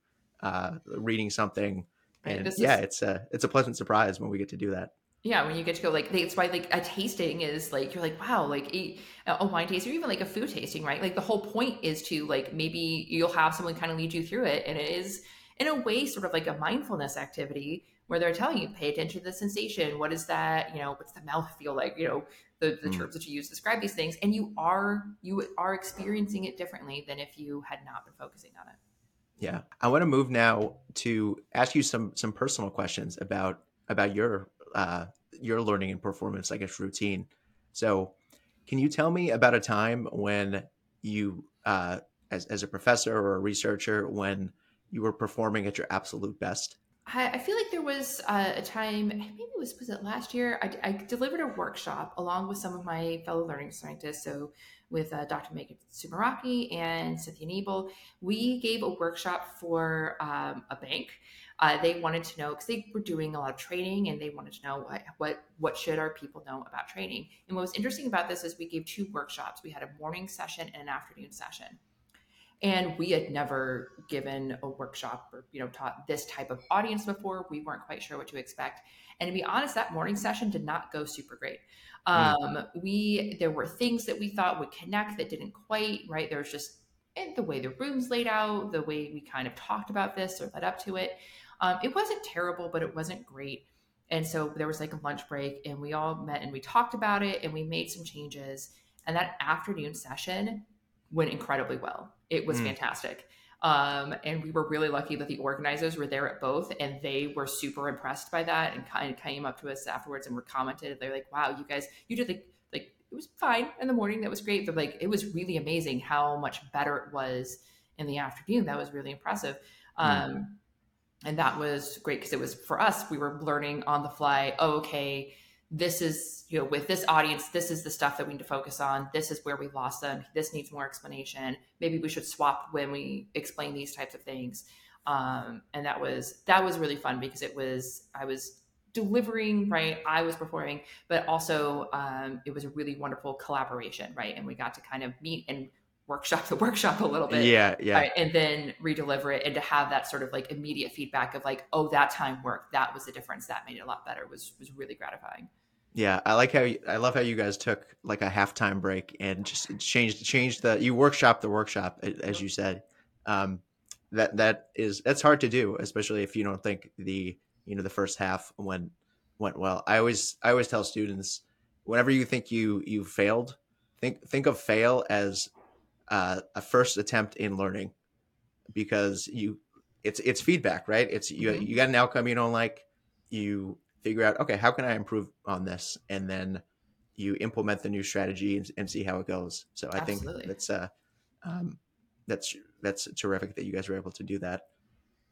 uh, reading something, and yeah, is... it's a it's a pleasant surprise when we get to do that. Yeah, when you get to go like it's why like a tasting is like you're like wow like a, a wine tasting or even like a food tasting right? Like the whole point is to like maybe you'll have someone kind of lead you through it and it is in a way sort of like a mindfulness activity where they're telling you pay attention to the sensation. What is that you know what's the mouth feel like? You know the, the mm. terms that you use to describe these things and you are you are experiencing it differently than if you had not been focusing on it. Yeah. I want to move now to ask you some some personal questions about about your uh, your learning and performance, I guess, routine. So, can you tell me about a time when you, uh, as as a professor or a researcher, when you were performing at your absolute best? I, feel like there was uh, a time, maybe it was was it last year? I, I, delivered a workshop along with some of my fellow learning scientists. So with uh, Dr. Megan Sumeracki and Cynthia Nebel, we gave a workshop for um, a bank uh, they wanted to know because they were doing a lot of training and they wanted to know what, what what should our people know about training. And what was interesting about this is we gave two workshops. We had a morning session and an afternoon session. And we had never given a workshop or you know taught this type of audience before. We weren't quite sure what to expect. And to be honest, that morning session did not go super great. Hmm. Um, mm. We there were things that we thought would connect that didn't quite. Right, there was just and the way the room's laid out, the way we kind of talked about this or led up to it. Um, it wasn't terrible, but it wasn't great. And so there was like a lunch break, and we all met and we talked about it and we made some changes. And that afternoon session went incredibly well. It was mm. fantastic. Um, and we were really lucky that the organizers were there at both, and they were super impressed by that and kind of came up to us afterwards and were commented. They're like, "Wow, you guys, you did like like it was fine in the morning. That was great. But like, it was really amazing how much better it was in the afternoon. That was really impressive." Mm. Um, and that was great because it was for us we were learning on the fly oh, okay this is you know with this audience this is the stuff that we need to focus on this is where we lost them this needs more explanation maybe we should swap when we explain these types of things. Um, and that was that was really fun because it was i was delivering right? I was performing but also um, it was a really wonderful collaboration right? And we got to kind of meet and workshop the workshop a little bit. Yeah, yeah. Right? And then redeliver it and to have that sort of like immediate feedback of like, oh, that time worked. That was the difference. That made it a lot better was was really gratifying. Yeah, I like how you, I love how you guys took like a halftime break and just changed changed the you workshop the workshop as you said. Um, that that is that's hard to do, especially if you don't think the you know the first half went went well. I always I always tell students whenever you think you you failed, think think of fail as uh, a first attempt in learning because you it's it's feedback right it's you mm-hmm. you got an outcome you don't like you figure out okay how can i improve on this and then you implement the new strategy and, and see how it goes so i Absolutely. think that's uh um, that's that's terrific that you guys were able to do that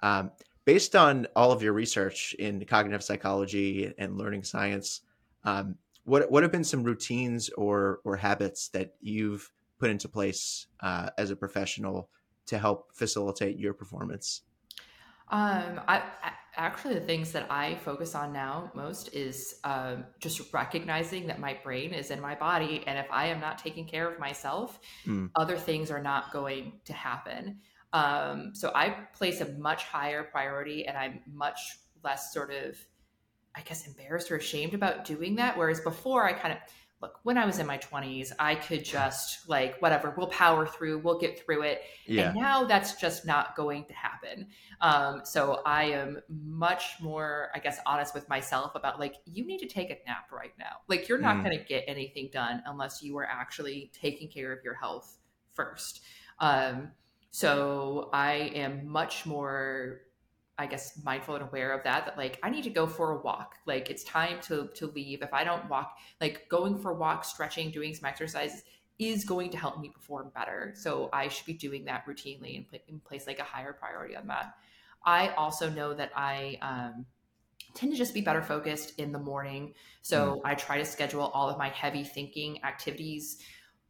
um, based on all of your research in cognitive psychology and learning science um, what what have been some routines or or habits that you've put into place uh, as a professional to help facilitate your performance? Um, I, I, actually the things that I focus on now most is um, just recognizing that my brain is in my body, and if I am not taking care of myself, mm. other things are not going to happen. Um, so I place a much higher priority, and I'm much less sort of, I guess, embarrassed or ashamed about doing that. Whereas before, I kind of look, when I was in my 20s, I could just like, whatever, we'll power through, we'll get through it. Yeah. And now that's just not going to happen. Um, so I am much more, I guess, honest with myself about like, you need to take a nap right now. Like, you're not mm. going to get anything done unless you are actually taking care of your health first. Um, so I am much more I guess mindful and aware of that that like I need to go for a walk. Like it's time to to leave. If I don't walk, like going for walks, stretching, doing some exercises is going to help me perform better. So I should be doing that routinely and, pl- and place like a higher priority on that. I also know that I um, tend to just be better focused in the morning. So mm. I try to schedule all of my heavy thinking activities.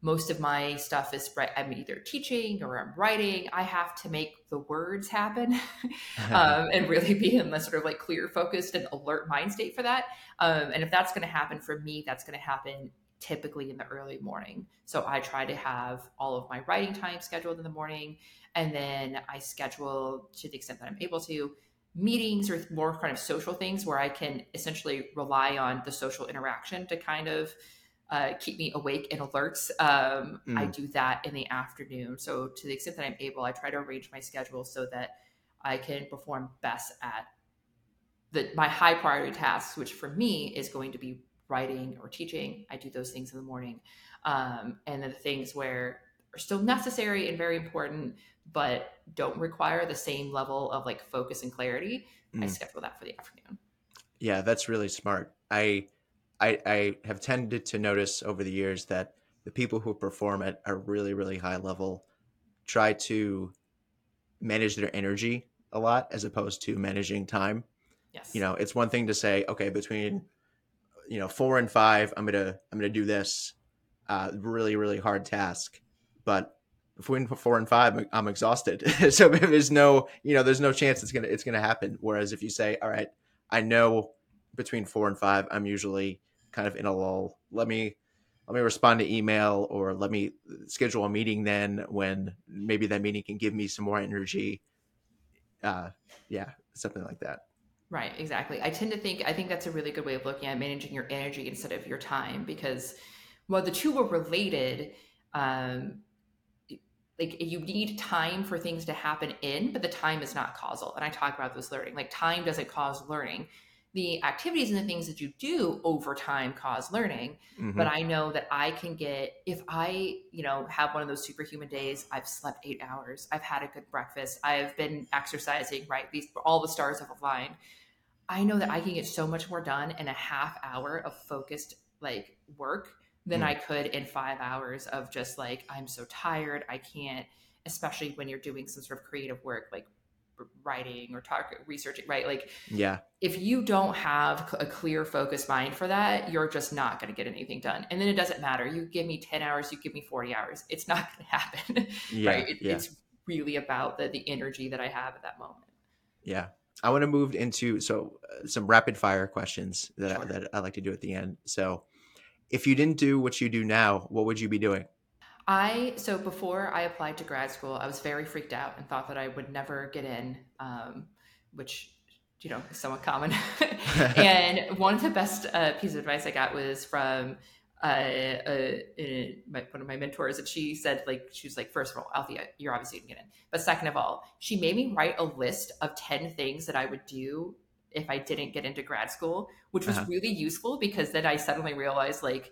Most of my stuff is I'm either teaching or I'm writing. I have to make the words happen um, and really be in the sort of like clear, focused, and alert mind state for that. Um, and if that's going to happen for me, that's going to happen typically in the early morning. So I try to have all of my writing time scheduled in the morning. And then I schedule, to the extent that I'm able to, meetings or more kind of social things where I can essentially rely on the social interaction to kind of uh, keep me awake and alert. Um, mm. I do that in the afternoon. So, to the extent that I'm able, I try to arrange my schedule so that I can perform best at the, my high priority tasks, which for me is going to be writing or teaching. I do those things in the morning. Um, and then the things where are still necessary and very important, but don't require the same level of like focus and clarity, mm. I schedule that for the afternoon. Yeah, that's really smart. I, I I have tended to notice over the years that the people who perform at a really really high level try to manage their energy a lot as opposed to managing time. Yes. You know, it's one thing to say, okay, between you know four and five, I'm gonna I'm gonna do this uh, really really hard task, but between four and five, I'm exhausted. so there's no, you know, there's no chance it's gonna it's gonna happen. Whereas if you say, all right, I know between four and five, I'm usually kind of in a lull. Let me let me respond to email or let me schedule a meeting then when maybe that meeting can give me some more energy. Uh, yeah, something like that. Right, exactly. I tend to think I think that's a really good way of looking at managing your energy instead of your time because while the two are related, um, like you need time for things to happen in, but the time is not causal. And I talk about this learning. Like time doesn't cause learning. The activities and the things that you do over time cause learning. Mm-hmm. But I know that I can get if I, you know, have one of those superhuman days, I've slept eight hours, I've had a good breakfast, I've been exercising, right? These all the stars have aligned. I know that I can get so much more done in a half hour of focused like work than mm. I could in five hours of just like, I'm so tired. I can't, especially when you're doing some sort of creative work, like writing or talk, researching, right? Like, yeah, if you don't have a clear, focused mind for that, you're just not going to get anything done. And then it doesn't matter. You give me 10 hours, you give me 40 hours. It's not going to happen. Yeah, right. It, yeah. It's really about the, the energy that I have at that moment. Yeah. I want to move into so uh, some rapid fire questions that sure. I, that I like to do at the end. So, if you didn't do what you do now, what would you be doing? I so before I applied to grad school, I was very freaked out and thought that I would never get in, um, which you know is somewhat common. and one of the best uh, pieces of advice I got was from uh, uh, my, one of my mentors, and she said like she was like, first of all, Althea, you're obviously gonna get in, but second of all, she made me write a list of ten things that I would do if I didn't get into grad school, which was uh-huh. really useful because then I suddenly realized like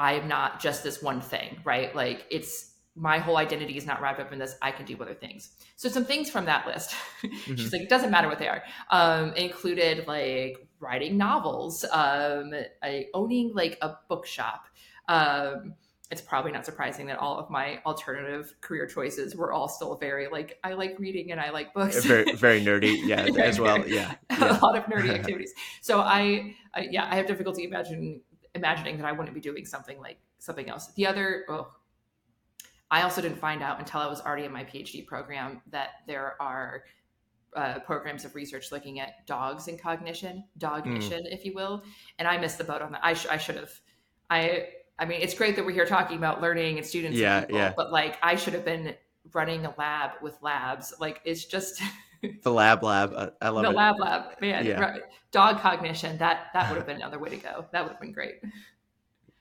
I'm not just this one thing, right? Like it's my whole identity is not wrapped up in this. I can do other things. So some things from that list, mm-hmm. she's like, it doesn't matter what they are. Um, included like writing novels, um, I, owning like a bookshop, um, it's probably not surprising that all of my alternative career choices were all still very like I like reading and I like books. Very, very nerdy, yeah, very, as well. Yeah, yeah, a lot of nerdy activities. So I, I, yeah, I have difficulty imagining imagining that I wouldn't be doing something like something else. The other, oh, I also didn't find out until I was already in my PhD program that there are uh, programs of research looking at dogs and cognition, dognition, mm. if you will. And I missed the boat on that. I, sh- I should have. I I mean, it's great that we're here talking about learning and students. Yeah, and people, yeah. But like, I should have been running a lab with labs. Like, it's just the lab lab. Uh, I love the it. lab lab, man. Yeah. Right. Dog cognition. That that would have been another way to go. That would have been great.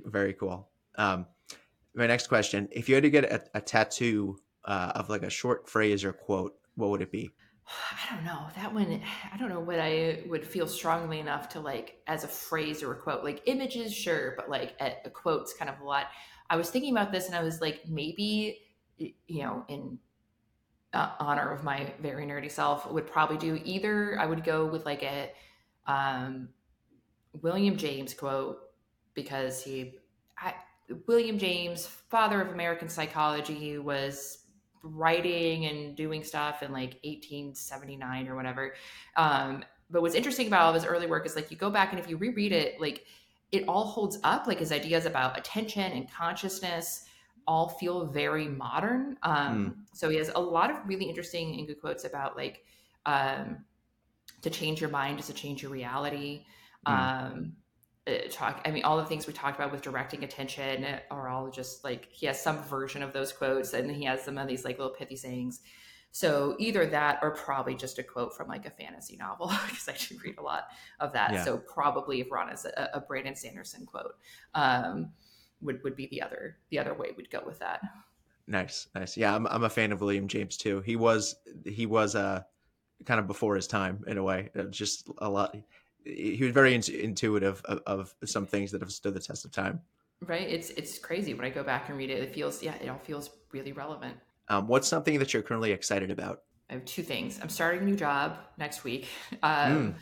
Very cool. Um, my next question: If you had to get a, a tattoo uh, of like a short phrase or quote, what would it be? I don't know that one. I don't know what I would feel strongly enough to like as a phrase or a quote. Like images, sure, but like a, a quote's kind of a lot. I was thinking about this and I was like, maybe you know, in uh, honor of my very nerdy self, would probably do either. I would go with like a um, William James quote because he, I, William James, father of American psychology, was writing and doing stuff in like 1879 or whatever. Um, but what's interesting about all his early work is like you go back and if you reread it, like it all holds up. Like his ideas about attention and consciousness all feel very modern. Um, mm. So he has a lot of really interesting and good quotes about like um, to change your mind is to change your reality. Mm. Um, uh, talk i mean all the things we talked about with directing attention are all just like he has some version of those quotes and he has some of these like little pithy sayings so either that or probably just a quote from like a fantasy novel because I do read a lot of that. Yeah. So probably if Ron is a, a Brandon Sanderson quote, um, would would be the other the other way we'd go with that. Nice, nice. Yeah, I'm I'm a fan of William James too. He was he was uh kind of before his time in a way. Uh, just a lot. He was very intuitive of, of some things that have stood the test of time. Right. It's it's crazy when I go back and read it. It feels yeah, it all feels really relevant. Um, what's something that you're currently excited about? I have two things. I'm starting a new job next week, um, mm.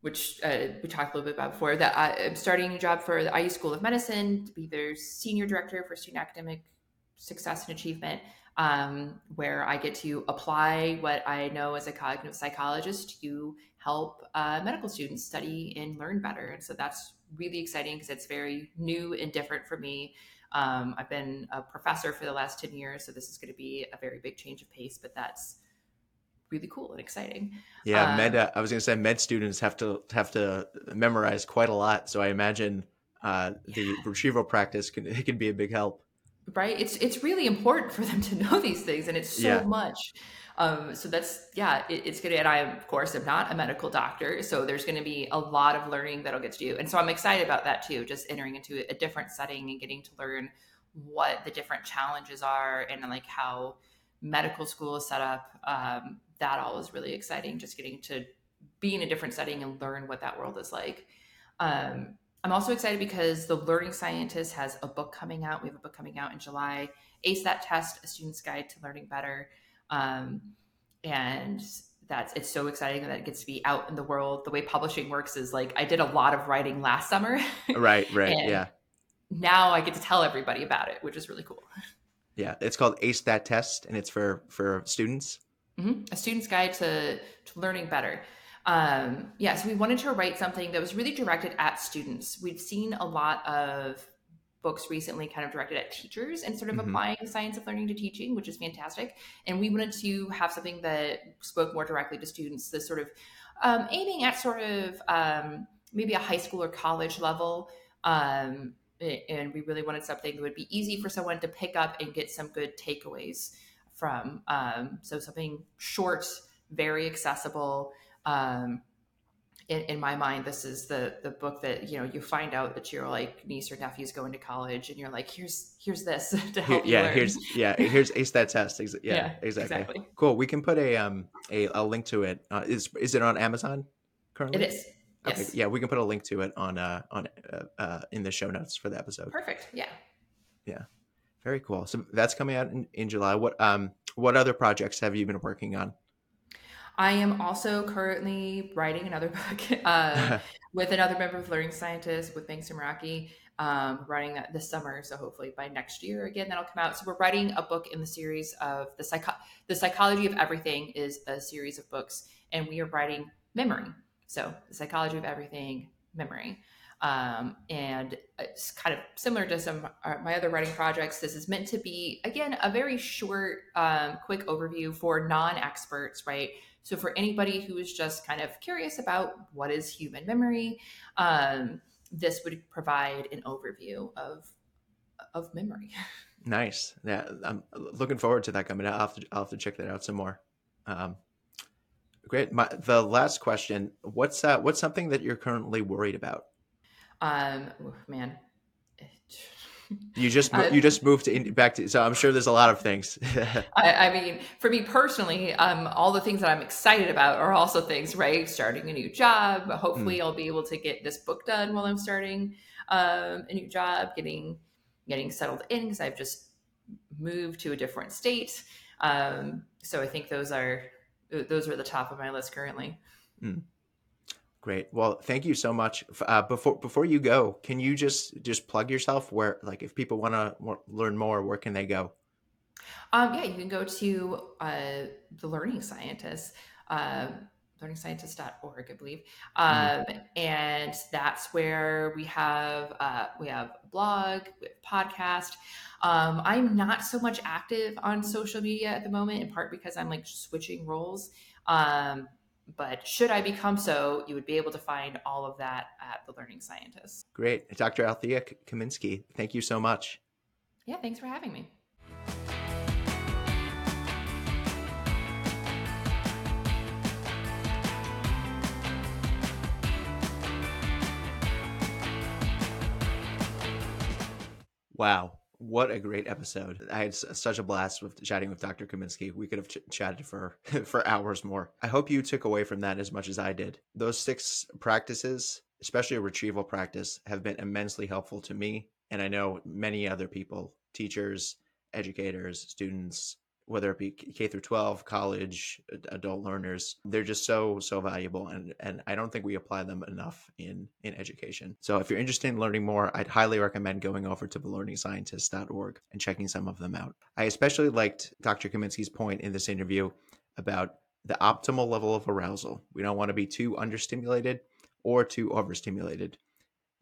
Which uh, we talked a little bit about before. That I, am starting a new job for the IU School of Medicine to be their senior director for student academic success and achievement, um, where I get to apply what I know as a cognitive psychologist to help uh, medical students study and learn better. And so that's really exciting because it's very new and different for me. Um, I've been a professor for the last 10 years, so this is going to be a very big change of pace, but that's really cool and exciting. Yeah, um, med. Uh, I was going to say med students have to have to memorize quite a lot, so I imagine uh, the yeah. retrieval practice can it can be a big help. Right. It's it's really important for them to know these things, and it's so yeah. much. Um, so that's yeah, it, it's good. And I of course am not a medical doctor, so there's going to be a lot of learning that I'll get to do. And so I'm excited about that too. Just entering into a different setting and getting to learn what the different challenges are and like how medical school is set up. Um, that all is really exciting. Just getting to be in a different setting and learn what that world is like. Um, I'm also excited because the Learning Scientist has a book coming out. We have a book coming out in July. Ace that test, a student's guide to learning better. Um, and that's it's so exciting that it gets to be out in the world. The way publishing works is like I did a lot of writing last summer. Right, right, yeah. Now I get to tell everybody about it, which is really cool. Yeah, it's called Ace That Test, and it's for for students. Mm-hmm. A student's guide to, to learning better. Um, yeah, so we wanted to write something that was really directed at students. We've seen a lot of books recently kind of directed at teachers and sort of mm-hmm. applying the science of learning to teaching, which is fantastic. And we wanted to have something that spoke more directly to students, this sort of um, aiming at sort of um, maybe a high school or college level. Um, and we really wanted something that would be easy for someone to pick up and get some good takeaways from. Um, so something short, very accessible. Um, in, in, my mind, this is the the book that you know you find out that your like niece or nephew's going to college, and you're like, here's here's this to help. Here, yeah, learn. here's yeah, here's ace that test. Yeah, yeah exactly. exactly. Cool. We can put a um a, a link to it. Uh, is is it on Amazon currently? It is. Okay. Yes. Yeah, we can put a link to it on uh on uh, uh in the show notes for the episode. Perfect. Yeah. Yeah. Very cool. So that's coming out in, in July. What um what other projects have you been working on? I am also currently writing another book uh, with another member of Learning Scientists with Megan Sumeracki. Um, writing that this summer, so hopefully by next year again that'll come out. So we're writing a book in the series of the psycho- the psychology of everything is a series of books, and we are writing memory. So the psychology of everything, memory. Um, and it's kind of similar to some uh, my other writing projects. This is meant to be again a very short, um, quick overview for non-experts, right? So for anybody who is just kind of curious about what is human memory, um, this would provide an overview of of memory. Nice. Yeah, I'm looking forward to that coming out. I'll have to, I'll have to check that out some more. Um, great. My, the last question: What's uh, what's something that you're currently worried about? Um, man, you just you just moved to back to so I'm sure there's a lot of things. I, I, mean, for me personally, um, all the things that I'm excited about are also things, right? Starting a new job. Hopefully, mm. I'll be able to get this book done while I'm starting um, a new job. Getting getting settled in because I've just moved to a different state. Um, so I think those are those are the top of my list currently. Mm. Great. Well, thank you so much. Uh, before before you go, can you just just plug yourself? Where like if people want to learn more, where can they go? Um, yeah, you can go to uh, the Learning Scientist. Uh, learningscientist.org, I believe. Um, mm. And that's where we have uh, we have a blog, we have podcast. Um, I'm not so much active on social media at the moment, in part because I'm like switching roles. Um, but should I become so, you would be able to find all of that at the Learning Scientist. Great. Dr. Althea Kaminske, thank you so much. Yeah, thanks for having me. Wow. What a great episode. I had such a blast with chatting with Dr. Kaminske. We could have ch- chatted for for hours more. I hope you took away from that as much as I did. Those six practices, especially a retrieval practice, have been immensely helpful to me and I know many other people, teachers, educators, students, whether it be K through 12, college, adult learners, they're just so so valuable and and I don't think we apply them enough in in education. So if you're interested in learning more, I'd highly recommend going over to thelearningscientist.org and checking some of them out. I especially liked Dr. Kaminske's point in this interview about the optimal level of arousal. We don't want to be too understimulated or too overstimulated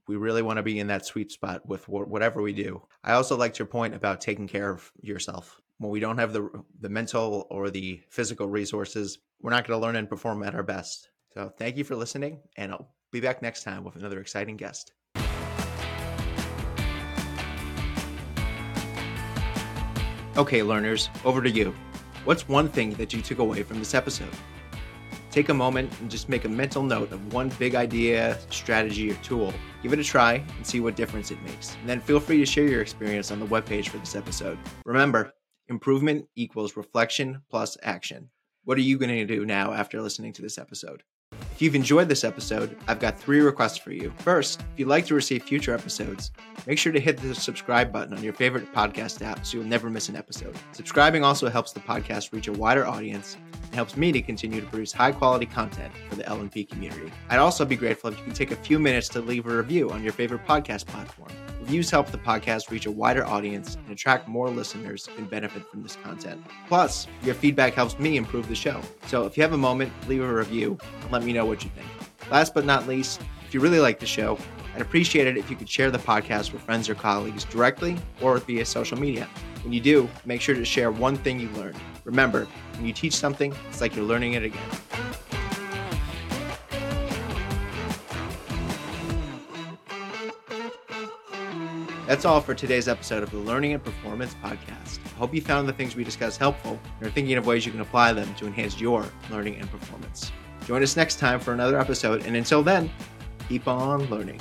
we really want to be in that sweet spot with whatever we do. I also liked your point about taking care of yourself when we don't have the the mental or the physical resources, we're not going to learn and perform at our best. So thank you for listening, and I'll be back next time with another exciting guest. Okay, learners, over to you. What's one thing that you took away from this episode? Take a moment and just make a mental note of one big idea, strategy, or tool. Give it a try and see what difference it makes. And then feel free to share your experience on the webpage for this episode. Remember, Improvement equals reflection plus action. What are you going to do now after listening to this episode? If you've enjoyed this episode, I've got three requests for you. First, if you'd like to receive future episodes, make sure to hit the subscribe button on your favorite podcast app so you'll never miss an episode. Subscribing also helps the podcast reach a wider audience and helps me to continue to produce high quality content for the L&P community. I'd also be grateful if you can take a few minutes to leave a review on your favorite podcast platform. Reviews help the podcast reach a wider audience and attract more listeners who can benefit from this content. Plus, your feedback helps me improve the show. So if you have a moment, leave a review and let me know what you think. Last but not least, if you really like the show, I'd appreciate it if you could share the podcast with friends or colleagues directly or via social media. When you do, make sure to share one thing you learned. Remember, when you teach something, it's like you're learning it again. That's all for today's episode of the Learning and Performance Podcast. I hope you found the things we discussed helpful and are thinking of ways you can apply them to enhance your learning and performance. Join us next time for another episode, and until then, keep on learning.